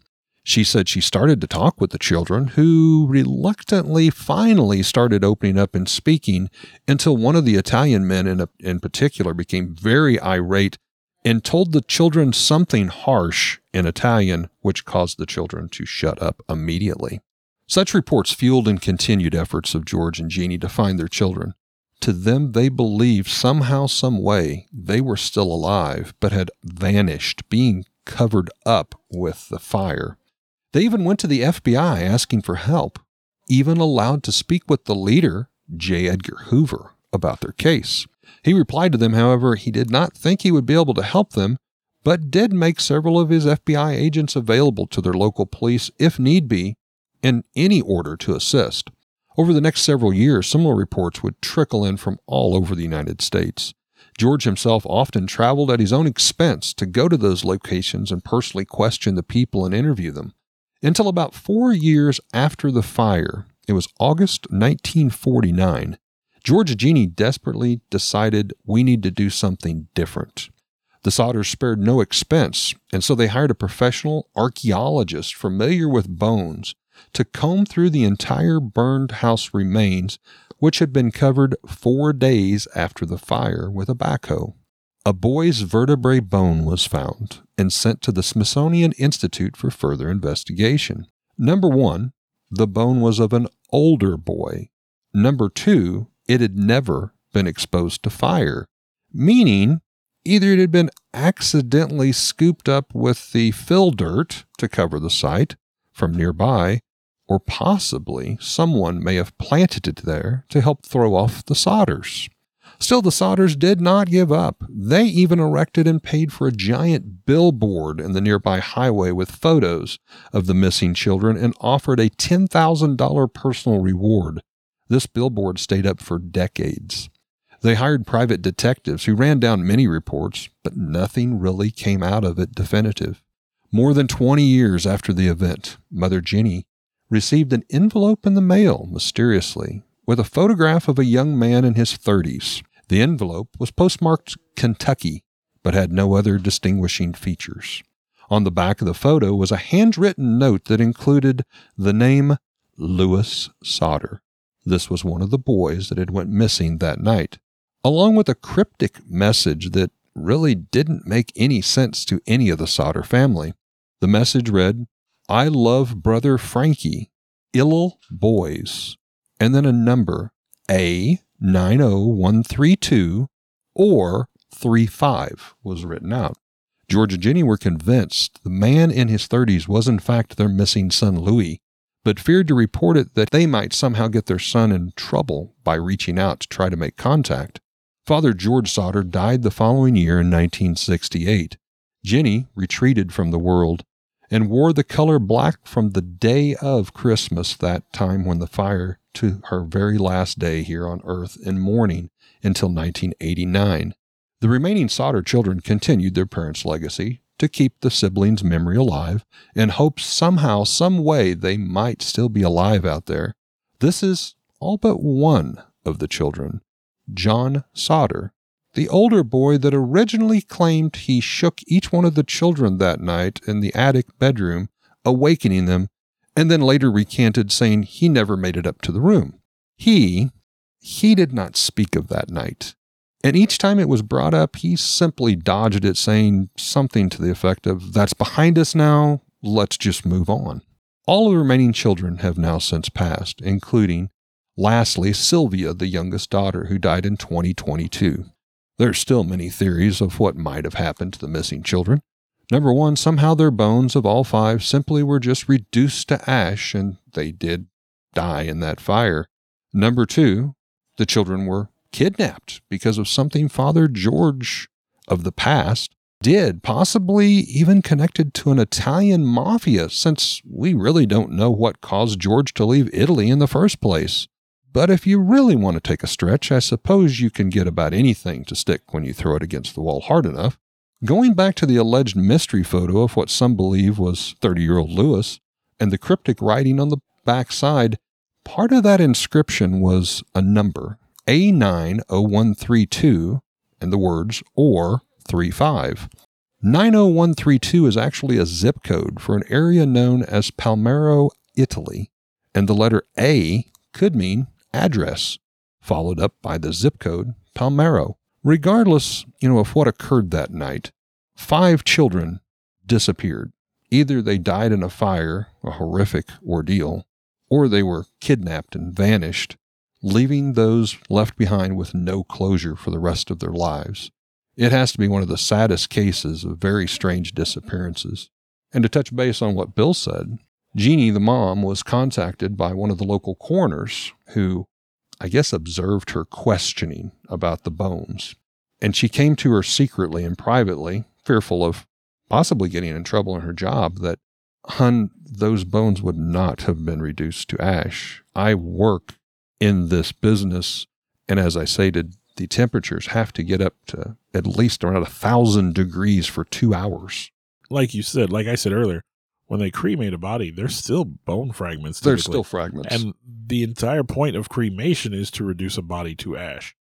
She said she started to talk with the children, who reluctantly finally started opening up and speaking until one of the Italian men in, a, in particular became very irate and told the children something harsh in Italian, which caused the children to shut up immediately. Such reports fueled and continued efforts of George and Jeannie to find their children. To them, they believed somehow, some way, they were still alive, but had vanished, being covered up with the fire. They even went to the FBI asking for help, even allowed to speak with the leader, J. Edgar Hoover, about their case. He replied to them, however, he did not think he would be able to help them, but did make several of his FBI agents available to their local police if need be, in any order to assist. Over the next several years, similar reports would trickle in from all over the United States. George himself often traveled at his own expense to go to those locations and personally question the people and interview them. Until about four years after the fire, it was August 1949, George Jeannie desperately decided we need to do something different. The Sodders spared no expense, and so they hired a professional archaeologist familiar with bones to comb through the entire burned house remains, which had been covered four days after the fire with a backhoe. A boy's vertebrae bone was found and sent to the Smithsonian Institute for further investigation. Number one, the bone was of an older boy. Number two, it had never been exposed to fire, meaning either it had been accidentally scooped up with the fill dirt to cover the site from nearby, or possibly someone may have planted it there to help throw off the Sodders. Still, the Sodders did not give up. They even erected and paid for a giant billboard in the nearby highway with photos of the missing children and offered a $10,000 personal reward. This billboard stayed up for decades. They hired private detectives who ran down many reports, but nothing really came out of it definitive. More than 20 years after the event, Mother Jenny received an envelope in the mail mysteriously with a photograph of a young man in his 30s. The envelope was postmarked Kentucky, but had no other distinguishing features. On the back of the photo was a handwritten note that included the name Louis Sodder. This was one of the boys that had went missing that night, along with a cryptic message that really didn't make any sense to any of the Sodder family. The message read, I love brother Frankie, ill boys, and then a number A 90132 or 35 was written out. George and Jenny were convinced the man in his 30s was in fact their missing son Louis, but feared to report it that they might somehow get their son in trouble by reaching out to try to make contact. Father George Sodder died the following year in 1968. Jenny retreated from the world and wore the color black from the day of Christmas, that time when the fire, to her very last day here on earth in mourning until 1989. The remaining Sodder children continued their parents' legacy to keep the siblings' memory alive in hopes somehow, some way they might still be alive out there. This is all but one of the children, John Sodder, the older boy that originally claimed he shook each one of the children that night in the attic bedroom, awakening them, and then later recanted saying he never made it up to the room. He, he did not speak of that night. And each time it was brought up, he simply dodged it, saying something to the effect of, That's behind us now, let's just move on. All of the remaining children have now since passed, including, lastly, Sylvia, the youngest daughter, who died in 2022. There are still many theories of what might have happened to the missing children. Number one, somehow their bones of all five simply were just reduced to ash and they did die in that fire. Number two, the children were kidnapped because of something Father George of the past did, possibly even connected to an Italian mafia, since we really don't know what caused George to leave Italy in the first place. But if you really want to take a stretch, I suppose you can get about anything to stick when you throw it against the wall hard enough. Going back to the alleged mystery photo of what some believe was 30 year old Louis and the cryptic writing on the back side, part of that inscription was a number A90132 and the words or 35. 90132 is actually a zip code for an area known as Palmero, Italy, and the letter A could mean address, followed up by the zip code Palmero. Regardless, you know, of what occurred that night, five children disappeared. Either they died in a fire, a horrific ordeal, or they were kidnapped and vanished, leaving those left behind with no closure for the rest of their lives. It has to be one of the saddest cases of very strange disappearances. And to touch base on what Bill said, Jeannie, the mom, was contacted by one of the local coroners who, I guess, observed her questioning about the bones. And she came to her secretly and privately, fearful of possibly getting in trouble in her job, that, hun, those bones would not have been reduced to ash. I work in this business. And as I stated, the temperatures have to get up to at least around a thousand degrees for two hours. Like you said, like I said earlier, when they cremate a body, they're still bone fragments. They're still fragments. And the entire point of cremation is to reduce a body to ash.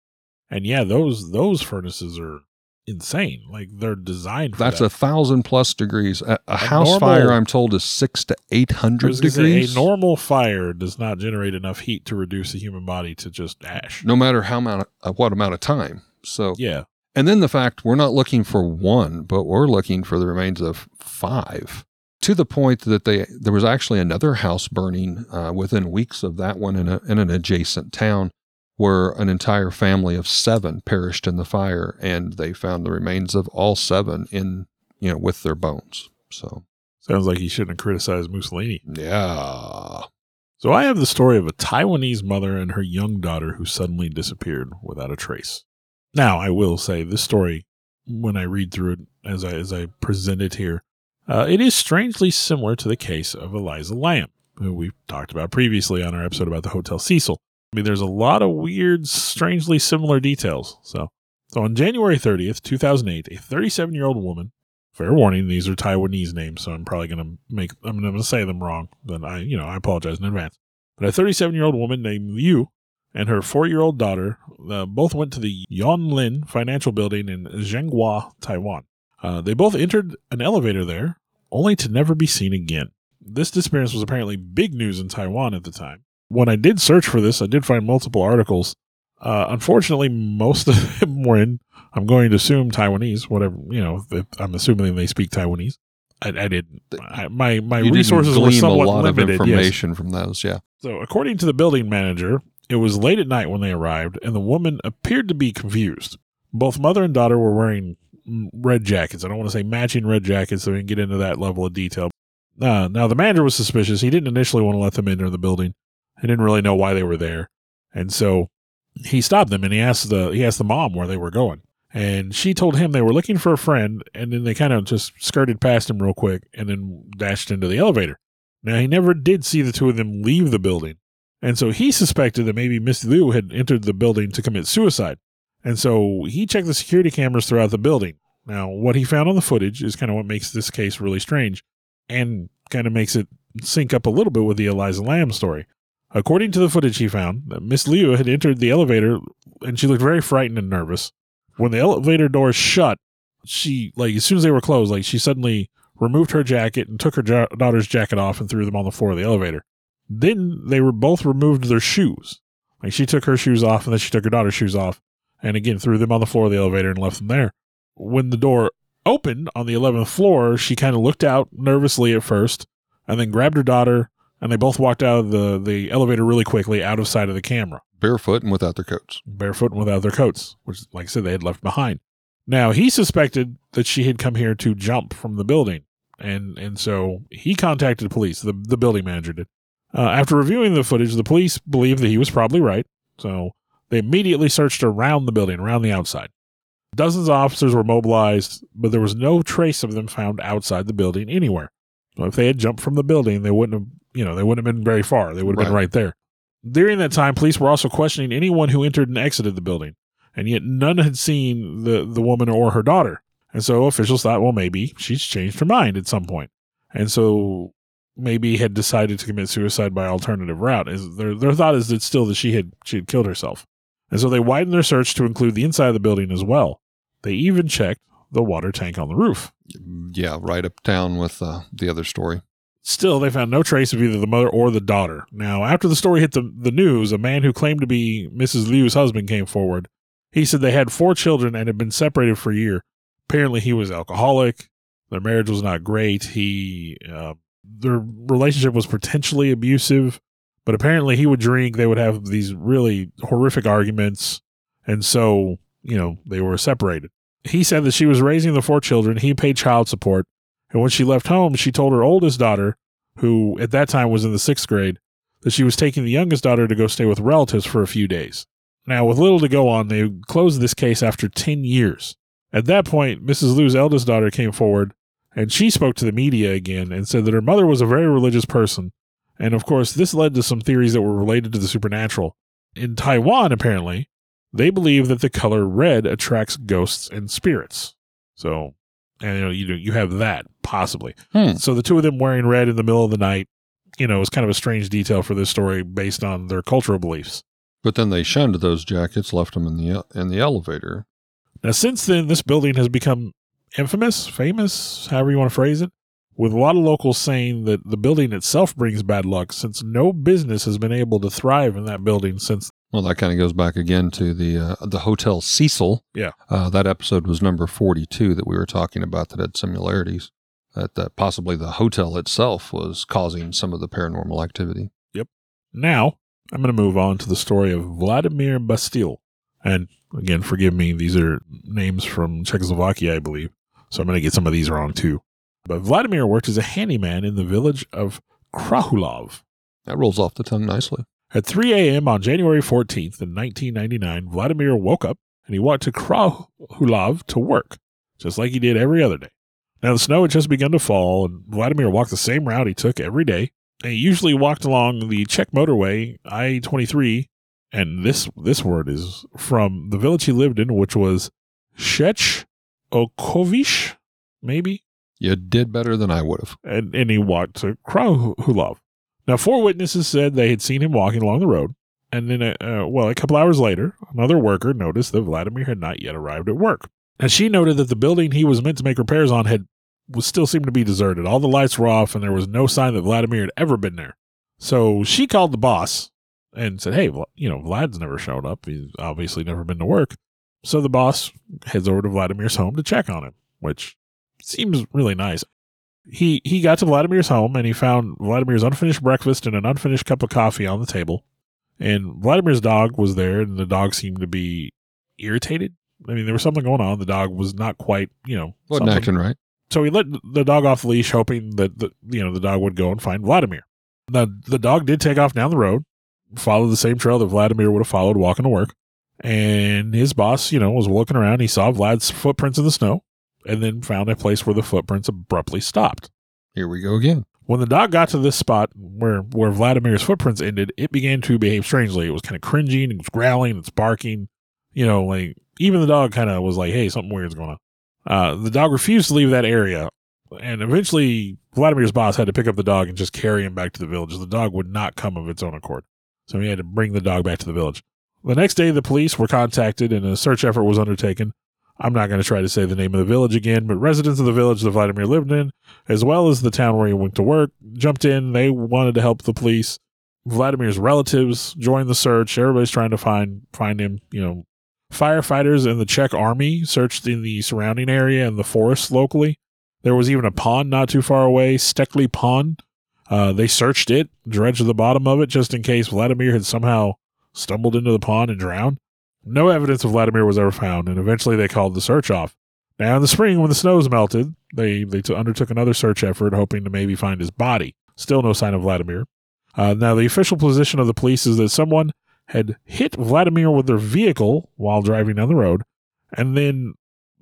And yeah, those those furnaces are insane. Like they're designed for That's that. a thousand plus degrees. A, a house normal- fire, I'm told, is six to eight hundred I hundred was gonna say, degrees. a normal fire does not generate enough heat to reduce a human body to just ash. no matter how amount, of, uh, what amount of time. So, Yeah. and then the fact we're not looking for one, but we're looking for the remains of five. To the point that they there was actually another house burning uh, within weeks of that one in, a, in an adjacent town, where an entire family of seven perished in the fire, and they found the remains of all seven in you know with their bones. So Sounds like he shouldn't have criticized Mussolini. yeah, So I have the story of a Taiwanese mother and her young daughter who suddenly disappeared without a trace. Now, I will say this story, when I read through it as I as I present it here, uh, it is strangely similar to the case of Elisa Lam, who we talked about previously on our episode about the Hotel Cecil. I mean, there's a lot of weird, strangely similar details. So, so on January 30th, 2008, a 37 year old woman. Fair warning, these are Taiwanese names, so I'm probably gonna make I'm gonna say them wrong. Then I, you know, I apologize in advance. But a 37 year old woman named Liu and her four year old daughter uh, both went to the Yonlin Financial Building in Zhenghua, Taiwan. Uh, they both entered an elevator there, only to never be seen again. This disappearance was apparently big news in Taiwan at the time. When I did search for this, I did find multiple articles. Uh, unfortunately, most of them were in, I'm going to assume Taiwanese, whatever, you know, if- I'm assuming they speak Taiwanese. I, I didn't. I, my my you resources were glean a somewhat lot limited. of yes. information from those. Yeah, So, according to the building manager, it was late at night when they arrived, and the woman appeared to be confused. Both mother and daughter were wearing red jackets. I don't want to say matching red jackets, so we can get into that level of detail. Uh, now, the manager was suspicious. He didn't initially want to let them enter the building. He didn't really know why they were there, and so he stopped them and he asked the he asked the mom where they were going. And she told him they were looking for a friend, and then they kind of just skirted past him real quick and then dashed into the elevator. Now, he never did see the two of them leave the building. And so he suspected that maybe Miss Liu had entered the building to commit suicide. And so he checked the security cameras throughout the building. Now, what he found on the footage is kind of what makes this case really strange and kind of makes it sync up a little bit with the Elisa Lam story. According to the footage he found, Miss Liu had entered the elevator and she looked very frightened and nervous. When the elevator doors shut, she, like, as soon as they were closed, like, she suddenly removed her jacket and took her ja- daughter's jacket off and threw them on the floor of the elevator. Then they were both removed their shoes. Like she took her shoes off and then she took her daughter's shoes off and again threw them on the floor of the elevator and left them there. When the door opened on the 11th floor, she kind of looked out nervously at first and then grabbed her daughter and they both walked out of the, the elevator really quickly out of sight of the camera barefoot and without their coats. barefoot and without their coats, which, like I said, they had left behind. Now he suspected that she had come here to jump from the building, and and so he contacted the police. The the building manager did. Uh, after reviewing the footage, the police believed that he was probably right. So they immediately searched around the building, around the outside. Dozens of officers were mobilized, but there was no trace of them found outside the building anywhere. So if they had jumped from the building, they wouldn't have, you know, they wouldn't have been very far. They would have been Right. right there. During that time, police were also questioning anyone who entered and exited the building, and yet none had seen the, the woman or her daughter. And so officials thought, well, maybe she's changed her mind at some point. And so maybe had decided to commit suicide by alternative route. Is their their thought is that still that she had she had killed herself. And so they widened their search to include the inside of the building as well. They even checked the water tank on the roof. Yeah, right uptown with uh, the other story. Still, they found no trace of either the mother or the daughter. Now, after the story hit the, the news, a man who claimed to be Mrs. Liu's husband came forward. He said they had four children and had been separated for a year. Apparently, he was alcoholic. Their marriage was not great. He, uh, their relationship was potentially abusive, but apparently he would drink. They would have these really horrific arguments, and so you know they were separated. He said that she was raising the four children. He paid child support, and when she left home, she told her oldest daughter, who at that time was in the sixth grade, that she was taking the youngest daughter to go stay with relatives for a few days. Now, with little to go on, they closed this case after 10 years. At that point, Mrs. Liu's eldest daughter came forward and she spoke to the media again and said that her mother was a very religious person. And of course, this led to some theories that were related to the supernatural. In Taiwan, apparently, they believe that the color red attracts ghosts and spirits. So, and you know, you, you have that possibly. Hmm. So the two of them wearing red in the middle of the night, you know, is kind of a strange detail for this story based on their cultural beliefs. But then they shunned those jackets, left them in the in the elevator. Now, since then, this building has become infamous, famous, however you want to phrase it, with a lot of locals saying that the building itself brings bad luck since no business has been able to thrive in that building since. Well, that kind of goes back again to the uh, the Hotel Cecil. Yeah. Uh, that episode was number forty two that we were talking about that had similarities. That that possibly the hotel itself was causing some of the paranormal activity. Yep. Now, I'm going to move on to the story of Vladimir Bastille. And again, forgive me, these are names from Czechoslovakia, I believe. So I'm going to get some of these wrong too. But Vladimir worked as a handyman in the village of Krahulov. That rolls off the tongue nicely. At 3 a.m. on January 14th in 1999, Vladimir woke up and he walked to Krahulov to work, just like he did every other day. Now, the snow had just begun to fall, and Vladimir walked the same route he took every day. And he usually walked along the Czech motorway, I 23, and this this word is from the village he lived in, which was Shech Okovish, maybe? You did better than I would have. and, and he walked to Krahulov. Now, four witnesses said they had seen him walking along the road. And then, uh, uh, well, a couple hours later, another worker noticed that Vladimir had not yet arrived at work. And she noted that the building he was meant to make repairs on had was still seemed to be deserted. All the lights were off, and there was no sign that Vladimir had ever been there. So she called the boss and said, "Hey, you know, Vlad's never showed up. He's obviously never been to work." So the boss heads over to Vladimir's home to check on him, which seems really nice. He he got to Vladimir's home and he found Vladimir's unfinished breakfast and an unfinished cup of coffee on the table. And Vladimir's dog was there, and the dog seemed to be irritated. I mean, there was something going on. The dog was not quite, you know, Wasn't something- acting right. so he let the dog off the leash, hoping that the you know the dog would go and find Vladimir. The the dog did take off down the road, followed the same trail that Vladimir would have followed walking to work. And his boss, you know, was looking around. He saw Vlad's footprints in the snow, and then found a place where the footprints abruptly stopped. Here we go again. When the dog got to this spot where where Vladimir's footprints ended, it began to behave strangely. It was kind of cringing, it was growling, it's barking. You know, like even the dog kind of was like, "Hey, something weird's going on." Uh, the dog refused to leave that area, and eventually Vladimir's boss had to pick up the dog and just carry him back to the village. The dog would not come of its own accord, so he had to bring the dog back to the village. The next day, the police were contacted and a search effort was undertaken. I'm not going to try to say the name of the village again, but residents of the village that Vladimir lived in as well as the town where he went to work, jumped in. They wanted to help the police. Vladimir's relatives joined the search. Everybody's trying to find find him. You know, firefighters and the Czech army searched in the surrounding area and the forest locally. There was even a pond not too far away, Stekli Pond. Uh, they searched it, dredged the bottom of it just in case Vladimir had somehow stumbled into the pond and drowned. No evidence of Vladimir was ever found, and eventually they called the search off. Now, in the spring, when the snows melted, they, they t- undertook another search effort, hoping to maybe find his body. Still no sign of Vladimir. Uh, now, the official position of the police is that someone had hit Vladimir with their vehicle while driving down the road, and then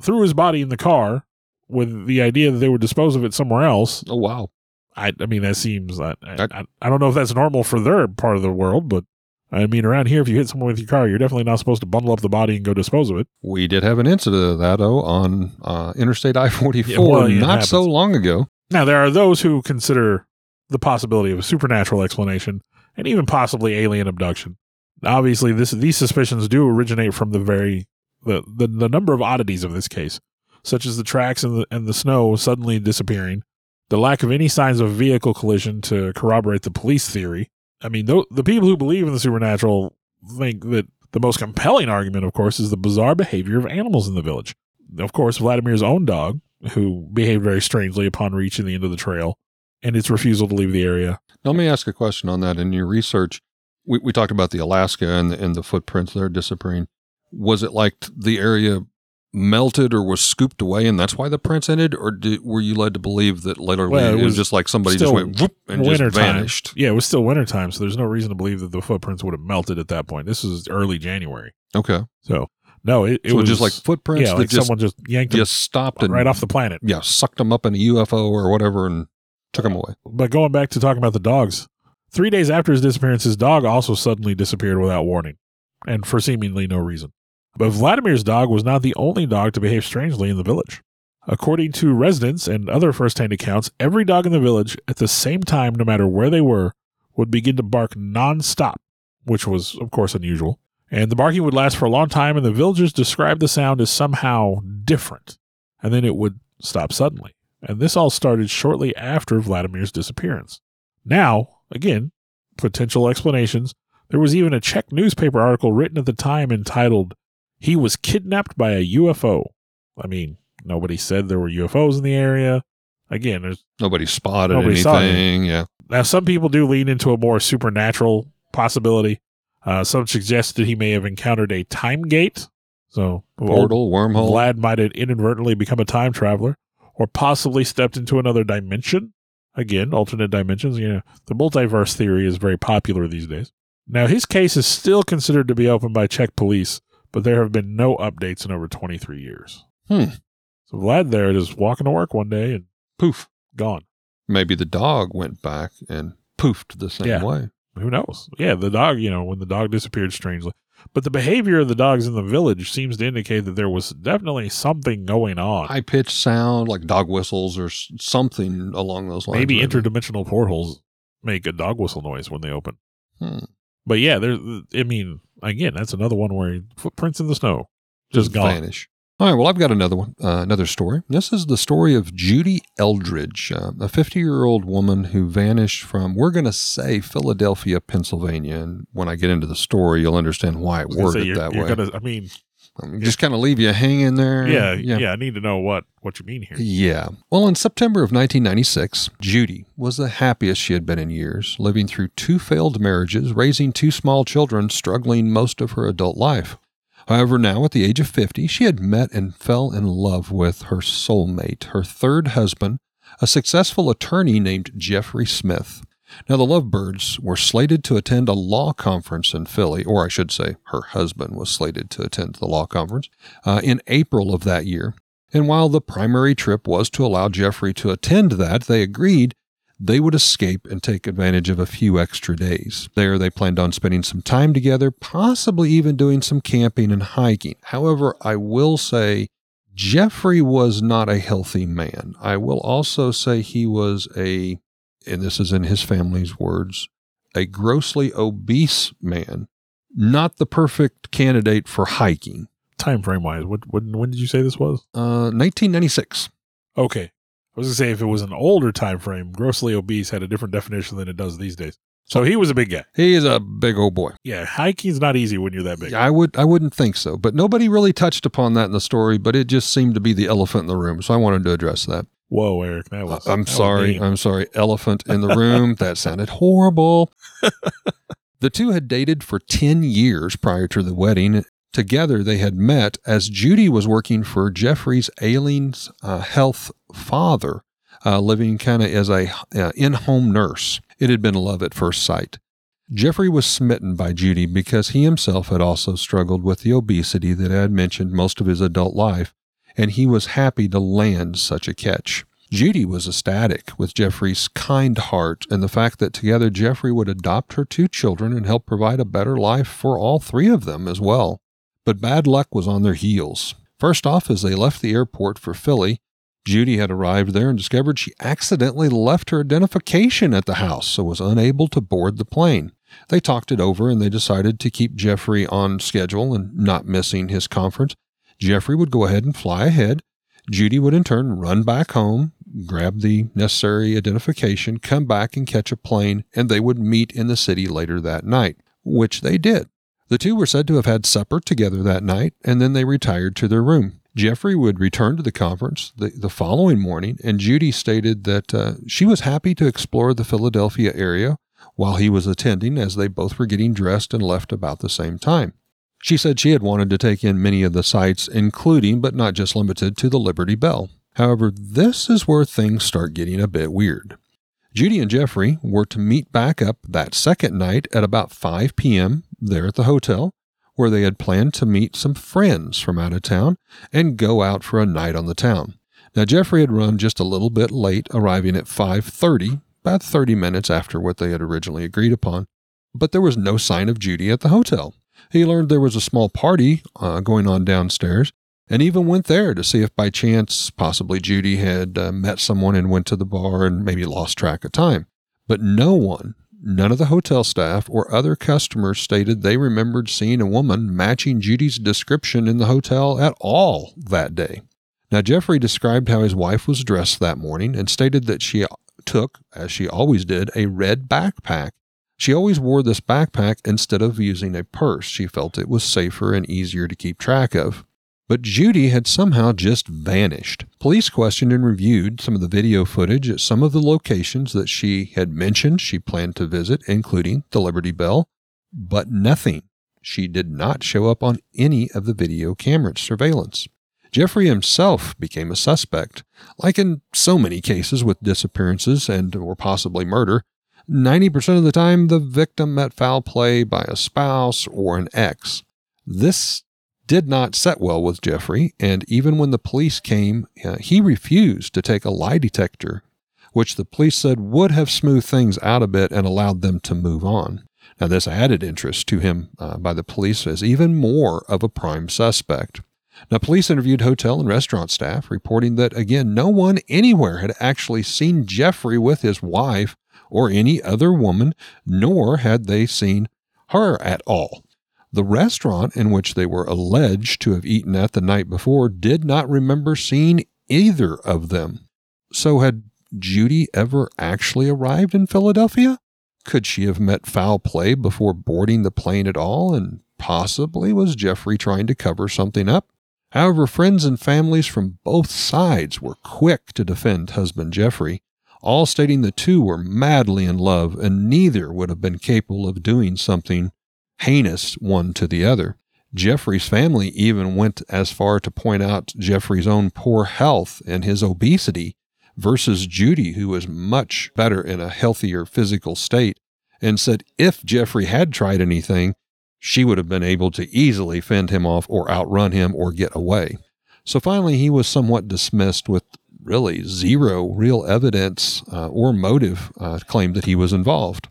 threw his body in the car with the idea that they would dispose of it somewhere else. Oh wow. I, I mean, that seems. I, I, That- I, I don't know if that's normal for their part of the world, but I mean, around here, if you hit someone with your car, you're definitely not supposed to bundle up the body and go dispose of it. We did have an incident of that, though, on uh, Interstate I 44 Yeah, well, not so long ago. Now, there are those who consider the possibility of a supernatural explanation and even possibly alien abduction. Obviously, this these suspicions do originate from the very the, the, the number of oddities of this case, such as the tracks and the, and the snow suddenly disappearing, the lack of any signs of vehicle collision to corroborate the police theory. I mean, tho- the people who believe in the supernatural think that the most compelling argument, of course, is the bizarre behavior of animals in the village. Of course, Vladimir's own dog, who behaved very strangely upon reaching the end of the trail, and its refusal to leave the area. Now, let me ask a question on that. In your research, we, we talked about the Alaska and the, and the footprints there disappearing. Was it like the area melted or was scooped away and that's why the prints ended? Or did, were you led to believe that later Well, it it, was was just like somebody just went whoop and just vanished? Yeah, it was still wintertime, so there's no reason to believe that the footprints would have melted at that point. This is early January. Okay. So, no, it, it so was just like footprints yeah, that like just, someone just yanked them just stopped and right off the planet. yeah, sucked them up in a UFO or whatever and took them away. But going back to talking about the dogs, three days after his disappearance, his dog also suddenly disappeared without warning and for seemingly no reason. But Vladimir's dog was not the only dog to behave strangely in the village. According to residents and other first hand accounts, every dog in the village at the same time, no matter where they were, would begin to bark nonstop, which was, of course, unusual. And the barking would last for a long time, and the villagers described the sound as somehow different. And then it would stop suddenly. And this all started shortly after Vladimir's disappearance. Now, again, potential explanations. There was even a Czech newspaper article written at the time entitled, He Was Kidnapped by a UFO. I mean, nobody said there were UFOs in the area. Again, there's Nobody spotted Nobody anything. Yeah. now, some people do lean into a more supernatural possibility. Uh, some suggest that he may have encountered a time gate. So, Portal, wormhole. Vlad might have inadvertently become a time traveler or possibly stepped into another dimension. Again, alternate dimensions. You know, the multiverse theory is very popular these days. Now, his case is still considered to be open by Czech police, but there have been no updates in over 23 years. Hmm. So Vlad there is walking to work one day and Poof. gone. Maybe the dog went back and poofed the same Yeah. way. Who knows? Yeah, the dog, you know, when the dog disappeared strangely. But the behavior of the dogs in the village seems to indicate that there was definitely something going on. High pitched sound like dog whistles or something along those lines. Maybe interdimensional portholes make a dog whistle noise when they open. Hmm. But yeah, there's. I mean, again, that's another one where footprints in the snow just gone. vanish. All right, well, I've got another one, uh, another story. This is the story of Judy Eldridge, uh, a 50 year old woman who vanished from, we're going to say, Philadelphia, Pennsylvania. And when I get into the story, you'll understand why it I say, that way. gonna- I mean, Um, just kind of leave you hanging there. yeah, yeah, I need to know what what you mean here. Yeah. Well, in September of 1996, Judy was the happiest she had been in years, living through two failed marriages, raising two small children, struggling most of her adult life. However, now at the age of 50, she had met and fell in love with her soulmate, her third husband, a successful attorney named Jeffrey Smith. Now, the Lovebirds were slated to attend a law conference in Philly, or I should say, her husband was slated to attend the law conference uh, in April of that year. And while the primary trip was to allow Jeffrey to attend that, they agreed they would escape and take advantage of a few extra days. There, they planned on spending some time together, possibly even doing some camping and hiking. However, I will say Jeffrey was not a healthy man. I will also say he was a, and this is in his family's words, a grossly obese man, not the perfect candidate for hiking. Time frame wise, what when when did you say this was? Uh, 1996. Okay, I was gonna say if it was an older time frame, grossly obese had a different definition than it does these days. So he was a big guy. He is a big old boy. Yeah, hiking's not easy when you're that big. I would I wouldn't think so, but nobody really touched upon that in the story. But it just seemed to be the elephant in the room, so I wanted to address that. Whoa, Eric, that was. I'm that sorry, mean. I'm sorry. Elephant in the room. that sounded horrible. the two had dated for ten years prior to the wedding. Together, they had met as Judy was working for Jeffrey's ailing uh, health father, uh, living kind of as a uh, in-home nurse. It had been love at first sight. Jeffrey was smitten by Judy because he himself had also struggled with the obesity that I had mentioned most of his adult life, and he was happy to land such a catch. Judy was ecstatic with Jeffrey's kind heart and the fact that together Jeffrey would adopt her two children and help provide a better life for all three of them as well. But bad luck was on their heels. First off, as they left the airport for Philly, Judy had arrived there and discovered she accidentally left her identification at the house, so was unable to board the plane. They talked it over and they decided to keep Jeffrey on schedule and not missing his conference. Jeffrey would go ahead and fly ahead. Judy would in turn run back home, grab the necessary identification, come back and catch a plane, and they would meet in the city later that night, which they did. The two were said to have had supper together that night, and then they retired to their room. Jeffrey would return to the conference the, the following morning, and Judy stated that uh, she was happy to explore the Philadelphia area while he was attending, as they both were getting dressed and left about the same time. She said she had wanted to take in many of the sights, including but not just limited to the Liberty Bell. However, this is where things start getting a bit weird. Judy and Jeffrey were to meet back up that second night at about 5 p.m. there at the hotel where they had planned to meet some friends from out of town and go out for a night on the town. Now Jeffrey had run just a little bit late, arriving at 5:30, about 30 minutes after what they had originally agreed upon. But there was no sign of Judy at the hotel. He learned there was a small party uh, going on downstairs and even went there to see if by chance possibly Judy had uh, met someone and went to the bar and maybe lost track of time. But no one None of the hotel staff or other customers stated they remembered seeing a woman matching Judy's description in the hotel at all that day. Now, Jeffrey described how his wife was dressed that morning and stated that she took, as she always did, a red backpack. She always wore this backpack instead of using a purse. She felt it was safer and easier to keep track of. But Judy had somehow just vanished. Police questioned and reviewed some of the video footage at some of the locations that she had mentioned she planned to visit, including the Liberty Bell, but nothing. She did not show up on any of the video camera surveillance. Jeffrey himself became a suspect. Like in so many cases with disappearances and or possibly murder, 90% of the time the victim met foul play by a spouse or an ex. This did not set well with Jeffrey, and even when the police came, uh, he refused to take a lie detector, which the police said would have smoothed things out a bit and allowed them to move on. Now, this added interest to him uh, by the police as even more of a prime suspect. Now, police interviewed hotel and restaurant staff, reporting that, again, no one anywhere had actually seen Jeffrey with his wife or any other woman, nor had they seen her at all. The restaurant in which they were alleged to have eaten at the night before did not remember seeing either of them. So, had Judy ever actually arrived in Philadelphia? Could she have met foul play before boarding the plane at all? And possibly was Jeffrey trying to cover something up? However, friends and families from both sides were quick to defend husband Jeffrey, all stating the two were madly in love and neither would have been capable of doing something heinous one to the other. Jeffrey's family even went as far to point out Jeffrey's own poor health and his obesity versus Judy, who was much better in a healthier physical state, and said if Jeffrey had tried anything, she would have been able to easily fend him off or outrun him or get away. So finally, he was somewhat dismissed with really zero real evidence uh, or motive uh, claimed that he was involved.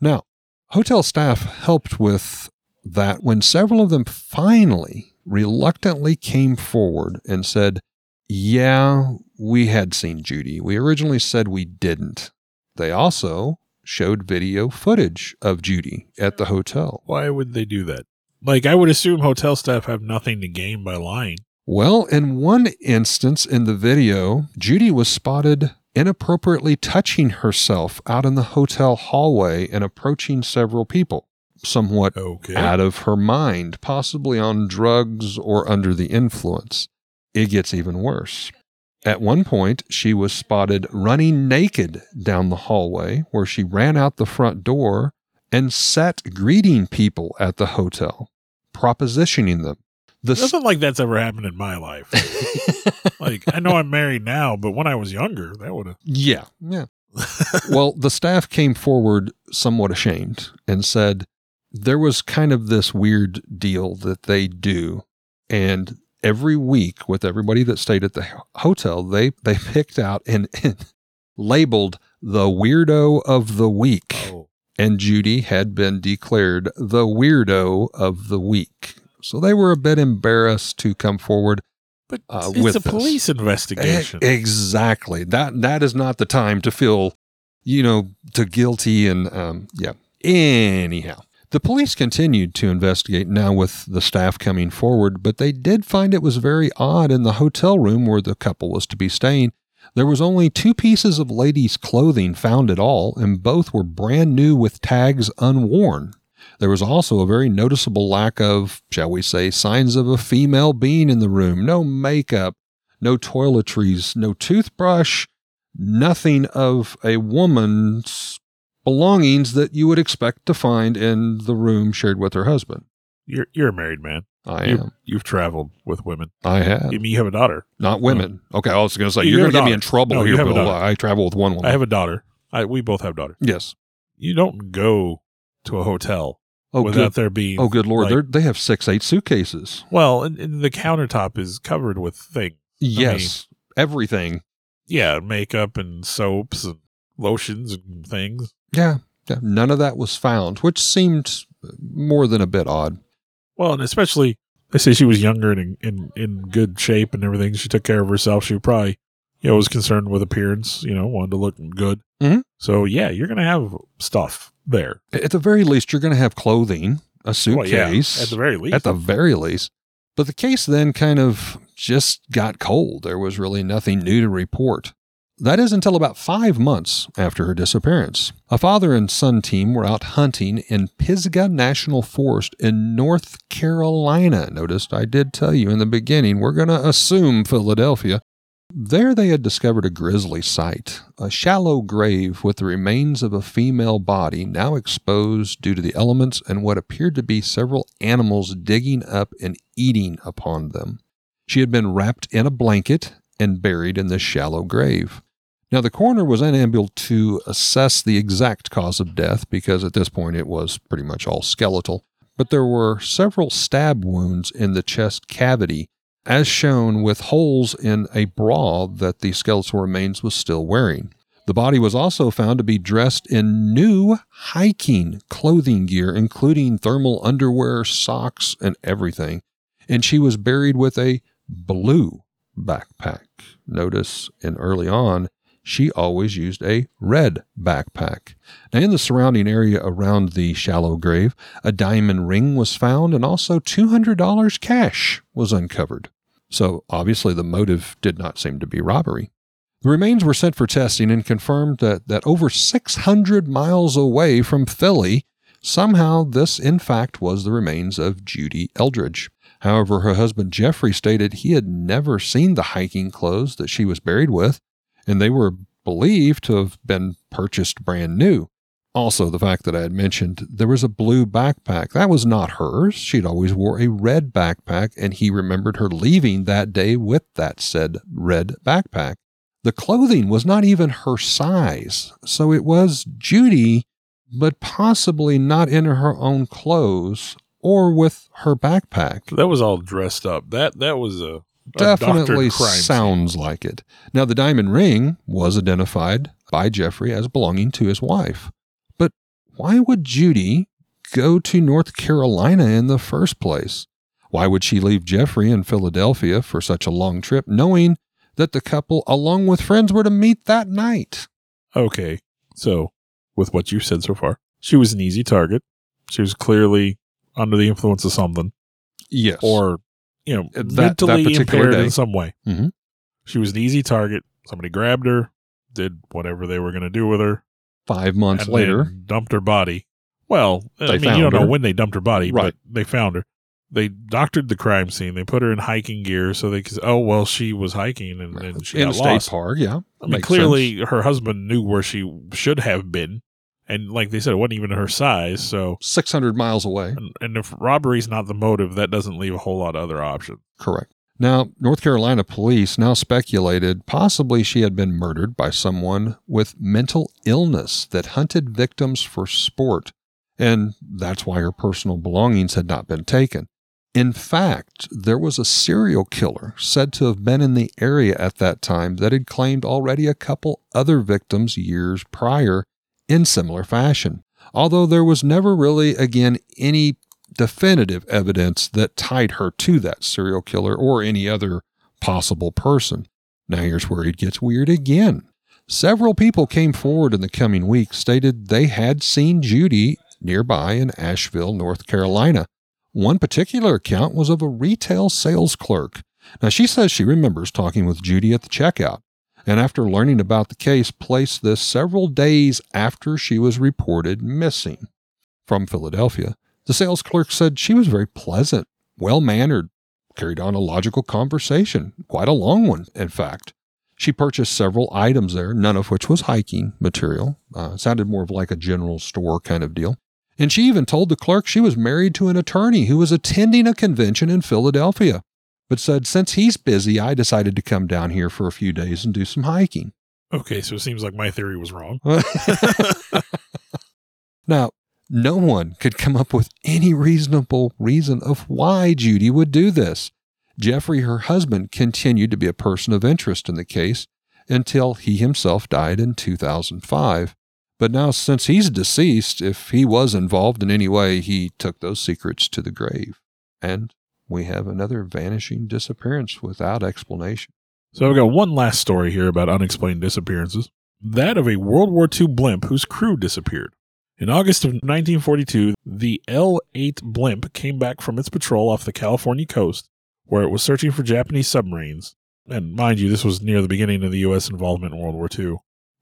Now, Hotel staff helped with that when several of them finally reluctantly came forward and said, Yeah, we had seen Judy. We originally said we didn't. They also showed video footage of Judy at the hotel. Why would they do that? Like, I would assume hotel staff have nothing to gain by lying. Well, in one instance in the video, Judy was spotted inappropriately touching herself out in the hotel hallway and approaching several people, somewhat okay. out of her mind, possibly on drugs or under the influence. It gets even worse. At one point, she was spotted running naked down the hallway where she ran out the front door and sat greeting people at the hotel, propositioning them. The Nothing like that's ever happened in my life. like I know I'm married now, but when I was younger, that would have. Yeah, yeah. well, the staff came forward somewhat ashamed and said there was kind of this weird deal that they do, and every week with everybody that stayed at the hotel, they they picked out and, and labeled the weirdo of the week. Oh, And Judy had been declared the weirdo of the week. So they were a bit embarrassed to come forward but Uh, it's with a this. police investigation. E- Exactly. That that is not the time to feel, you know, to guilty and um, yeah. Anyhow, the police continued to investigate now with the staff coming forward, but they did find it was very odd in the hotel room where the couple was to be staying. There was only two pieces of ladies' clothing found at all, and both were brand new with tags unworn. There was also a very noticeable lack of, shall we say, signs of a female being in the room. No makeup, no toiletries, no toothbrush, nothing of a woman's belongings that you would expect to find in the room shared with her husband. you're you're a married man. I you, am. You've traveled with women. I have. I mean, you have a daughter. Not women. Uh, okay, I was going to say, You you're going to get me in trouble No, you here, have Bill. I travel with one woman. I have a daughter. I, we both have daughters. yes. You don't go to a hotel Oh, without good. there being. Oh, good Lord. like- they have six, eight suitcases. well, and, and the countertop is covered with things. Yes. Everything. Yeah, makeup and soaps and lotions and things. Yeah. yeah. None of that was found, which seemed more than a bit odd. Well, and especially they say she was younger and in, in, in good shape and everything. She took care of herself. She probably, you know, was concerned with appearance. You know, wanted to look good. Mhm. So yeah, you're gonna have stuff there. At the very least, you're going to have clothing, a Well, yeah, suitcase. at the very least. at the very least. But the case then kind of just got cold. There was really nothing new to report. That is until about five months after her disappearance. A father and son team were out hunting in Pisgah National Forest in North Carolina. Noticed I did tell you in the beginning, we're going to assume Philadelphia. There they had discovered a grisly sight, a shallow grave with the remains of a female body now exposed due to the elements and what appeared to be several animals digging up and eating upon them. She had been wrapped in a blanket and buried in this shallow grave. Now, the coroner was unable to assess the exact cause of death because at this point it was pretty much all skeletal, but there were several stab wounds in the chest cavity as shown with holes in a bra that the skeletal remains was still wearing. The body was also found to be dressed in new hiking clothing gear, including thermal underwear, socks, and everything. And she was buried with a blue backpack. Notice in early on, she always used a red backpack. Now, in the surrounding area around the shallow grave, a diamond ring was found and also $200 cash was uncovered. So obviously the motive did not seem to be robbery. The remains were sent for testing and confirmed that, that over 600 miles away from Philly, somehow this in fact was the remains of Judy Eldridge. However, her husband Jeffrey stated he had never seen the hiking clothes that she was buried with, and they were believed to have been purchased brand new. Also, the fact that I had mentioned there was a blue backpack. That was not hers. She'd always wore a red backpack, and he remembered her leaving that day with that said red backpack. The clothing was not even her size, so it was Judy, but possibly not in her own clothes or with her backpack. that was all dressed up. That that was a, a Definitely crime scene. sounds like it. Now, the diamond ring was identified by Jeffrey as belonging to his wife. Why would Judy go to North Carolina in the first place? Why would she leave Jeffrey in Philadelphia for such a long trip, knowing that the couple, along with friends, were to meet that night? Okay, so with what you've said so far, she was an easy target. She was clearly under the influence of something, Yes. or you know, that- that mentally particular impaired day. in some way. Mhm. She was an easy target. Somebody grabbed her, did whatever they were going to do with her, five months and later. dumped her body. Well, I mean, you don't know when they dumped her body, Right. but they found her. They doctored the crime scene. They put her in hiking gear so they could. Oh well, she was hiking and, and she in a got state lost. park, yeah. I mean, clearly her husband knew where she should have been, and like they said, it wasn't even her size. So, 600 miles away. and, and if robbery's not the motive, that doesn't leave a whole lot of other options. Correct. Now, North Carolina police now speculated possibly she had been murdered by someone with mental illness that hunted victims for sport, and that's why her personal belongings had not been taken. In fact, there was a serial killer said to have been in the area at that time that had claimed already a couple other victims years prior in similar fashion, although there was never really, again, any definitive evidence that tied her to that serial killer or any other possible person. Now, here's where it gets weird again. Several people came forward in the coming weeks, stated they had seen Judy nearby in Asheville, North Carolina. One particular account was of a retail sales clerk. Now, she says she remembers talking with Judy at the checkout, and after learning about the case, placed this several days after she was reported missing. From Philadelphia, the sales clerk said she was very pleasant, well mannered, carried on a logical conversation, quite a long one, in fact. She purchased several items there, none of which was hiking material. Uh, sounded more of like a general store kind of deal. And she even told the clerk she was married to an attorney who was attending a convention in Philadelphia, but said, Since he's busy, I decided to come down here for a few days and do some hiking. Okay, so it seems like my theory was wrong. now, no one could come up with any reasonable reason of why Judy would do this. Jeffrey, her husband, continued to be a person of interest in the case until he himself died in 2005. But now, since he's deceased, if he was involved in any way, he took those secrets to the grave. And we have another vanishing disappearance without explanation. So I've got one last story here about unexplained disappearances that of a World War II blimp whose crew disappeared. In August of 1942, the L 8 blimp came back from its patrol off the California coast, where it was searching for Japanese submarines. And mind you, this was near the beginning of the U.S. involvement in World War II.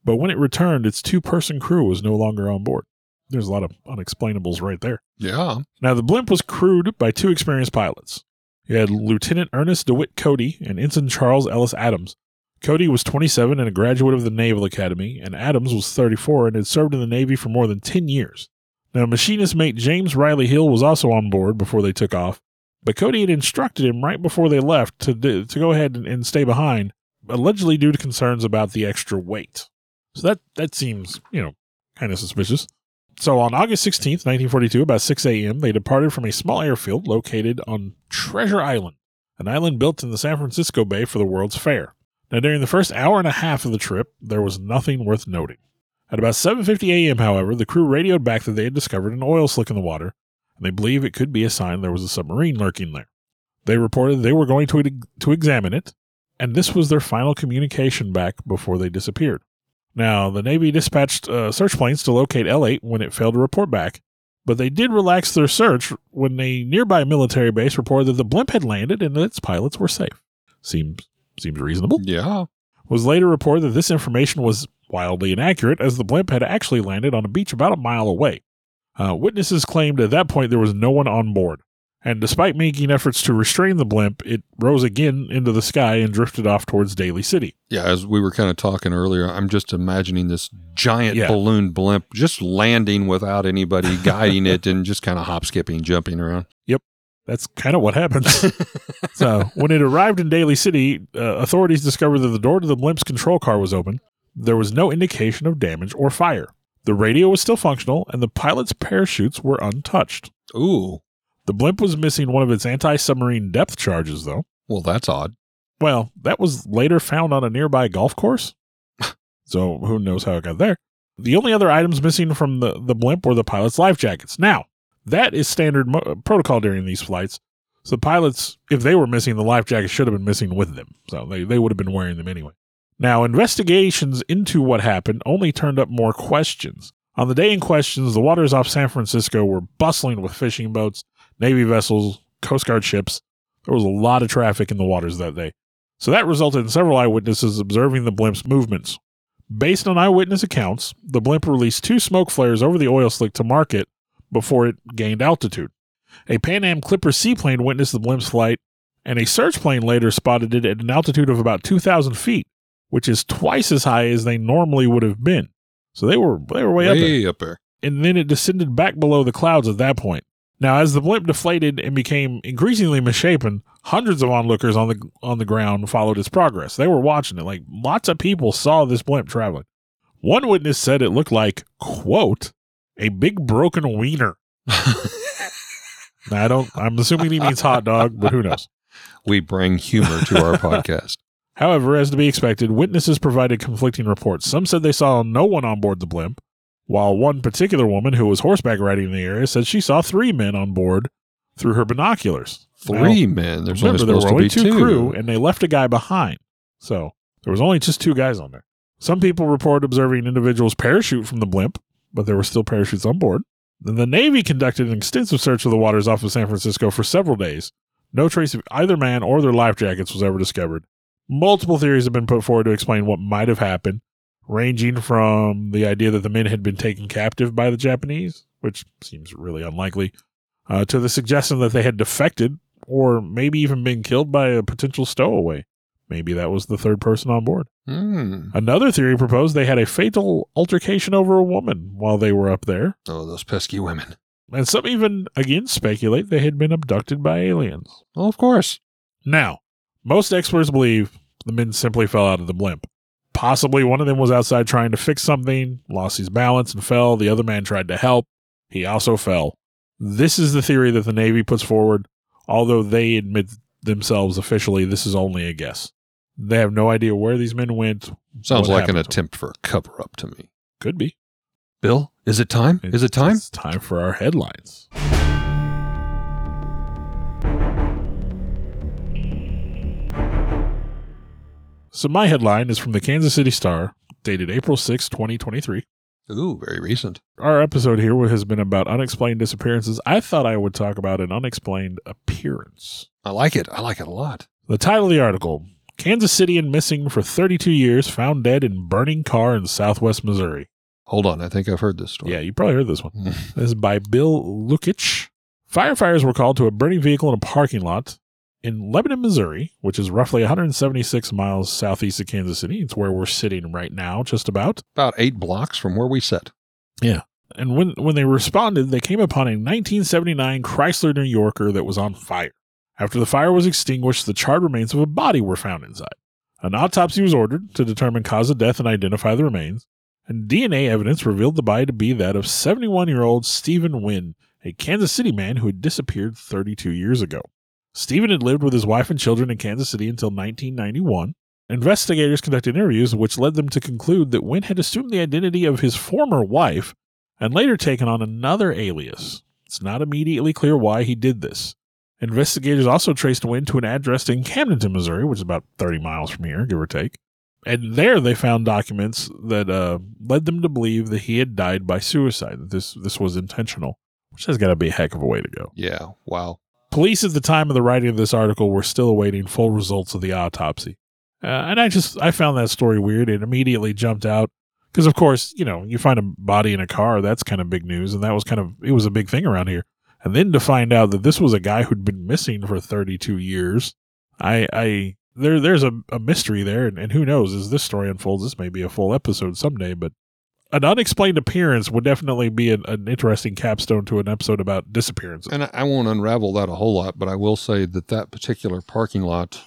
But when it returned, its two person crew was no longer on board. There's a lot of unexplainables right there. Yeah. Now, the blimp was crewed by two experienced pilots. You had Lieutenant Ernest DeWitt Cody and Ensign Charles Ellis Adams. Cody was 27 and a graduate of the Naval Academy, and Adams was 34 and had served in the Navy for more than 10 years. Now, machinist mate James Riley Hill was also on board before they took off, but Cody had instructed him right before they left to, to go ahead and, and stay behind, allegedly due to concerns about the extra weight. So that, that seems, you know, kind of suspicious. So on August 16th, 1942, about 6 a.m., they departed from a small airfield located on Treasure Island, an island built in the San Francisco Bay for the World's Fair. Now, during the first hour and a half of the trip, there was nothing worth noting. At about 7:50 a.m., however, the crew radioed back that they had discovered an oil slick in the water, and they believe it could be a sign there was a submarine lurking there. They reported they were going to to examine it, and this was their final communication back before they disappeared. Now, the Navy dispatched uh, search planes to locate L8 when it failed to report back, but they did relax their search when a nearby military base reported that the blimp had landed and its pilots were safe. Seems seems reasonable. Yeah. Was later reported that this information was wildly inaccurate as the blimp had actually landed on a beach about a mile away. Uh, witnesses claimed at that point there was no one on board, and despite making efforts to restrain the blimp, it rose again into the sky and drifted off towards Daly City. Yeah, as we were kind of talking earlier, I'm just imagining this giant Yeah. balloon blimp just landing without anybody guiding it and just kind of hop skipping, jumping around. That's kind of what happens. so, when it arrived in Daly City, uh, authorities discovered that the door to the blimp's control car was open. There was no indication of damage or fire. The radio was still functional, and the pilot's parachutes were untouched. Ooh, The blimp was missing one of its anti submarine depth charges, though. well, that's odd. Well, that was later found on a nearby golf course. so, who knows how it got there. The only other items missing from the, the blimp were the pilot's life jackets. Now, that is standard mo- protocol during these flights. So pilots, if they were missing, the life jackets should have been missing with them. So they, they would have been wearing them anyway. Now, investigations into what happened only turned up more questions. On the day in questions, the waters off San Francisco were bustling with fishing boats, Navy vessels, Coast Guard ships. There was a lot of traffic in the waters that day. So that resulted in several eyewitnesses observing the blimp's movements. Based on eyewitness accounts, the blimp released two smoke flares over the oil slick to mark it before it gained altitude. A Pan Am Clipper seaplane witnessed the blimp's flight, and a search plane later spotted it at an altitude of about 2,000 feet, which is twice as high as they normally would have been. So they were they were way, up there. Way up there. And then it descended back below the clouds at that point. Now, as the blimp deflated and became increasingly misshapen, hundreds of onlookers on the on the ground followed its progress. They were watching it. Like lots of people saw this blimp traveling. One witness said it looked like, quote, a big broken wiener. I don't. I'm assuming he means hot dog, but who knows? We bring humor to our podcast. However, as to be expected, witnesses provided conflicting reports. Some said they saw no one on board the blimp, while one particular woman who was horseback riding in the area said she saw three men on board through her binoculars. Three Now, men. There's remember, there were only two, two. crew, and they left a guy behind. So there was only just two guys on there. Some people report observing individuals parachute from the blimp, but there were still parachutes on board. The Navy conducted an extensive search of the waters off of San Francisco for several days. No trace of either man or their life jackets was ever discovered. Multiple theories have been put forward to explain what might have happened, ranging from the idea that the men had been taken captive by the Japanese, which seems really unlikely, uh, to the suggestion that they had defected or maybe even been killed by a potential stowaway. Maybe that was the third person on board. Hmm. Another theory proposed they had a fatal altercation over a woman while they were up there. Oh, those pesky women. And some even, again, speculate they had been abducted by aliens. Well, of course. Now, most experts believe the men simply fell out of the blimp. Possibly one of them was outside trying to fix something, lost his balance, and fell. The other man tried to help. He also fell. This is the theory that the Navy puts forward, although they admit themselves officially this is only a guess. They have no idea where these men went. Sounds like an attempt for a cover up to me. Could be. Bill, is it time? Is it time? It's time for our headlines. So my headline is from the Kansas City Star, dated April 6, 2023. Ooh, very recent. Our episode here has been about unexplained disappearances. I thought I would talk about an unexplained appearance. I like it. I like it a lot. The title of the article Kansas City and missing for 32 years, found dead in burning car in southwest Missouri. Hold on. I think I've heard this story. Yeah, you probably heard this one. This is by Bill Lukitsch. Firefighters were called to a burning vehicle in a parking lot in Lebanon, Missouri, which is roughly 176 miles southeast of Kansas City. It's where we're sitting right now, just about. About eight blocks from where we sit. Yeah. And when, when they responded, they came upon a 1979 Chrysler New Yorker that was on fire. After the fire was extinguished, the charred remains of a body were found inside. An autopsy was ordered to determine cause of death and identify the remains, and DNA evidence revealed the body to be that of 71 year old Stephen Wynn, a Kansas City man who had disappeared 32 years ago. Stephen had lived with his wife and children in Kansas City until 1991. Investigators conducted interviews, which led them to conclude that Wynn had assumed the identity of his former wife and later taken on another alias. It's not immediately clear why he did this. Investigators also traced Wynn to an address in Camdenton, Missouri, which is about 30 miles from here, give or take. And there they found documents that uh, led them to believe that he had died by suicide, that this, this was intentional, which has got to be a heck of a way to go. Yeah. Wow. Police at the time of the writing of this article were still awaiting full results of the autopsy. Uh, and I just, I found that story weird. It immediately jumped out because, of course, you know, you find a body in a car, that's kind of big news. And that was kind of, it was a big thing around here. And then to find out that this was a guy who'd been missing for 32 years, I, I, there, there's a, a mystery there. And, and who knows, as this story unfolds, this may be a full episode someday, but an unexplained appearance would definitely be an, an interesting capstone to an episode about disappearances. And I, I won't unravel that a whole lot, but I will say that that particular parking lot,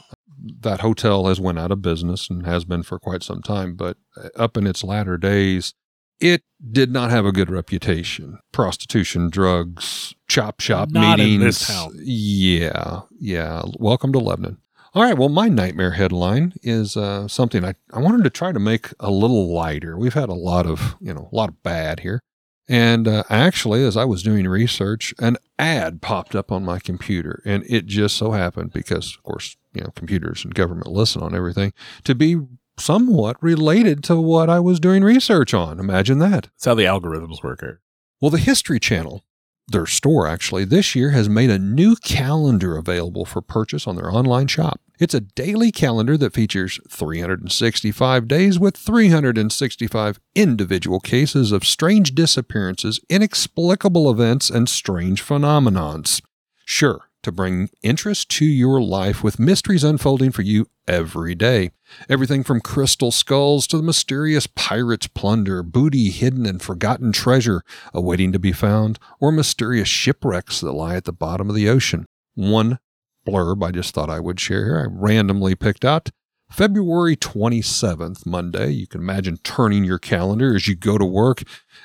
that hotel has went out of business and has been for quite some time. But uh, up in its latter days, it did not have a good reputation. Prostitution, drugs, chop shop Not in meetings. this town. Yeah, yeah. Welcome to Lebanon. All right. Well, my nightmare headline is uh, something I, I wanted to try to make a little lighter. We've had a lot of, you know, a lot of bad here. And uh, actually, as I was doing research, an ad popped up on my computer. And it just so happened, because, of course, you know, computers and government listen on everything, to be somewhat related to what I was doing research on. Imagine that. That's how the algorithms work. Eric. Well, the History Channel, their store actually, this year has made a new calendar available for purchase on their online shop. It's a daily calendar that features 365 days with 365 individual cases of strange disappearances, inexplicable events, and strange phenomenons. Sure, to bring interest to your life with mysteries unfolding for you every day. Everything from crystal skulls to the mysterious pirates' plunder, booty hidden and forgotten treasure awaiting to be found, or mysterious shipwrecks that lie at the bottom of the ocean. One blurb I just thought I would share here, I randomly picked out. February 27th, Monday. You can imagine turning your calendar as you go to work,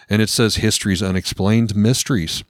and it says History's Unexplained Mysteries.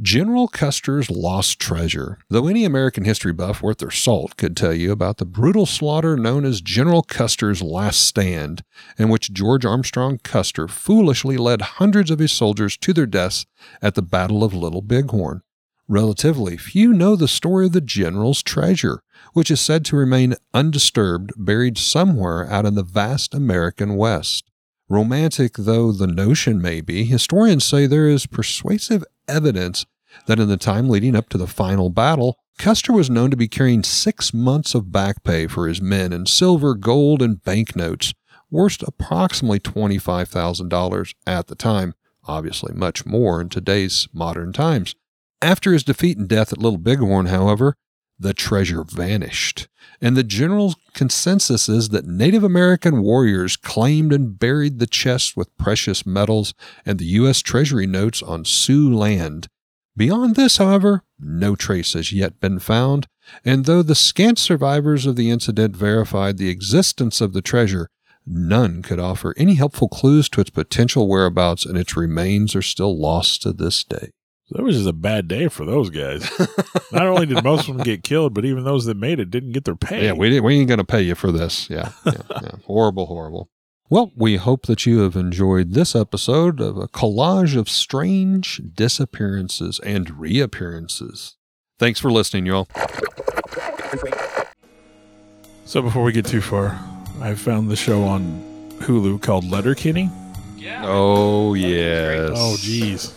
General Custer's Lost Treasure. Though any American history buff worth their salt could tell you about the brutal slaughter known as General Custer's Last Stand, in which George Armstrong Custer foolishly led hundreds of his soldiers to their deaths at the Battle of Little Bighorn. Relatively few know the story of the General's treasure, which is said to remain undisturbed, buried somewhere out in the vast American West. Romantic though the notion may be, historians say there is persuasive evidence that in the time leading up to the final battle, Custer was known to be carrying six months of back pay for his men in silver, gold, and banknotes, worth approximately $25,000 at the time, obviously much more in today's modern times. After his defeat and death at Little Bighorn, however, the treasure vanished, and the general consensus is that Native American warriors claimed and buried the chest with precious metals and the U.S. Treasury notes on Sioux land. Beyond this, however, no trace has yet been found, and though the scant survivors of the incident verified the existence of the treasure, none could offer any helpful clues to its potential whereabouts, and its remains are still lost to this day. That was just a bad day for those guys. Not only did most of them get killed, but even those that made it didn't get their pay. Yeah, we, didn't, we ain't going to pay you for this. Yeah, yeah, yeah. horrible, horrible. Well, we hope that you have enjoyed this episode of a collage of strange disappearances and reappearances. Thanks for listening, y'all. So before we get too far, I found the show on Hulu called Letterkenny. Oh, yes. Oh, geez.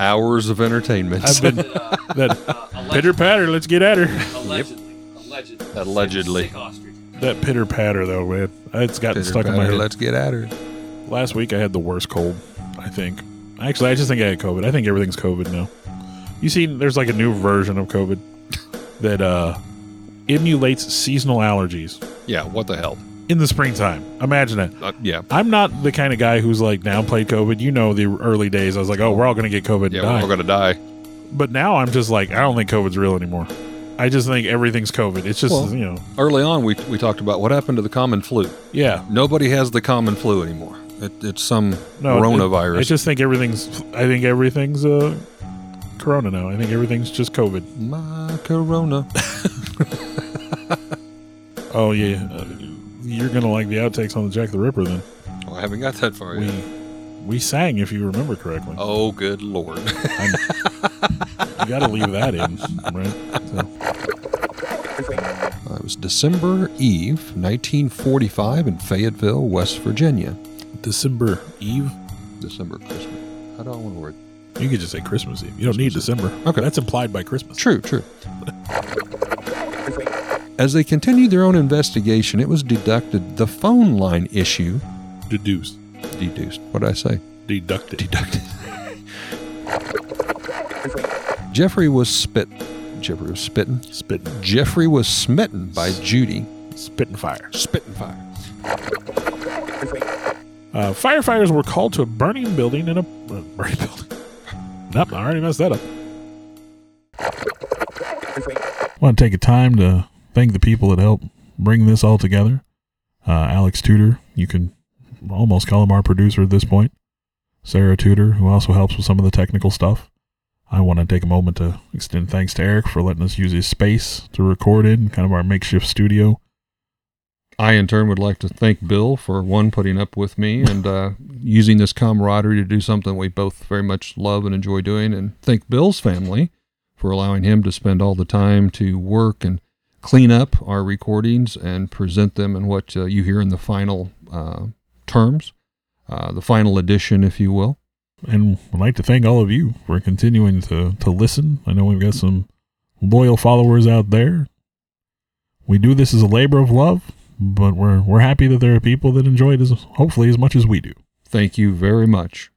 Hours of entertainment. I've been that pitter patter. Let's get at her. Allegedly. Allegedly. Allegedly. Sick ostrich. That pitter patter though, man. It's gotten stuck in my Pitter-patter, head. Let's get at her. Last week I had the worst cold. I think. Actually, I just think I had COVID. I think everything's COVID now. You see, there's like a new version of COVID that uh, emulates seasonal allergies Yeah, what the hell? In the springtime. Imagine it. Uh, yeah, I'm not the kind of guy who's like downplayed COVID. You know, the early days, I was like, oh, we're all going to get COVID and yeah, die. we're all going to die. but now I'm just like, I don't think COVID's real anymore. I just think everything's COVID. It's just, Well- you know, Early on, we, we talked about what happened to the common flu. yeah. Nobody has the common flu anymore. It, it's some No, coronavirus. I just think everything's, I think everything's uh, Corona now. I think everything's just COVID. My corona. Oh, yeah. Uh, you're going to like the outtakes on the Jack the Ripper then. Oh, I haven't got that far We, yet. we sang, if you remember correctly. Oh, good lord. I'm- you got to leave that in, right? So, Uh, it was December Eve, 1945, in Fayetteville, West Virginia. December Eve. December Christmas. How do I want to word? You could just say Christmas Eve. You don't need December. Okay. That's implied by Christmas. True, true. As they continued their own investigation, it was deducted the phone line issue Deduced. deduced. What did I say? Deducted. Deducted. Jeffrey was spit. Jeffrey was spitting. Spitting. Jeffrey was smitten by Judy. Spitting fire. Spitting fire. Uh, firefighters were called to a burning building in a uh, burning building. Nope, I already messed that up. I want to take a time to thank the people that helped bring this all together. Uh, Alex Tudor, you can almost call him our producer at this point. Sarah Tudor, who also helps with some of the technical stuff. I want to take a moment to extend thanks to Eric for letting us use his space to record in, kind of our makeshift studio. I, in turn, would like to thank Bill for one, putting up with me and uh, using this camaraderie to do something we both very much love and enjoy doing, and thank Bill's family for allowing him to spend all the time to work and clean up our recordings and present them in what uh, you hear in the final uh, terms, uh, the final edition, if you will. And I'd like to thank all of you for continuing to, to listen. I know we've got some loyal followers out there. We do this as a labor of love, but we're we're happy that there are people that enjoy it as hopefully as much as we do. Thank you very much.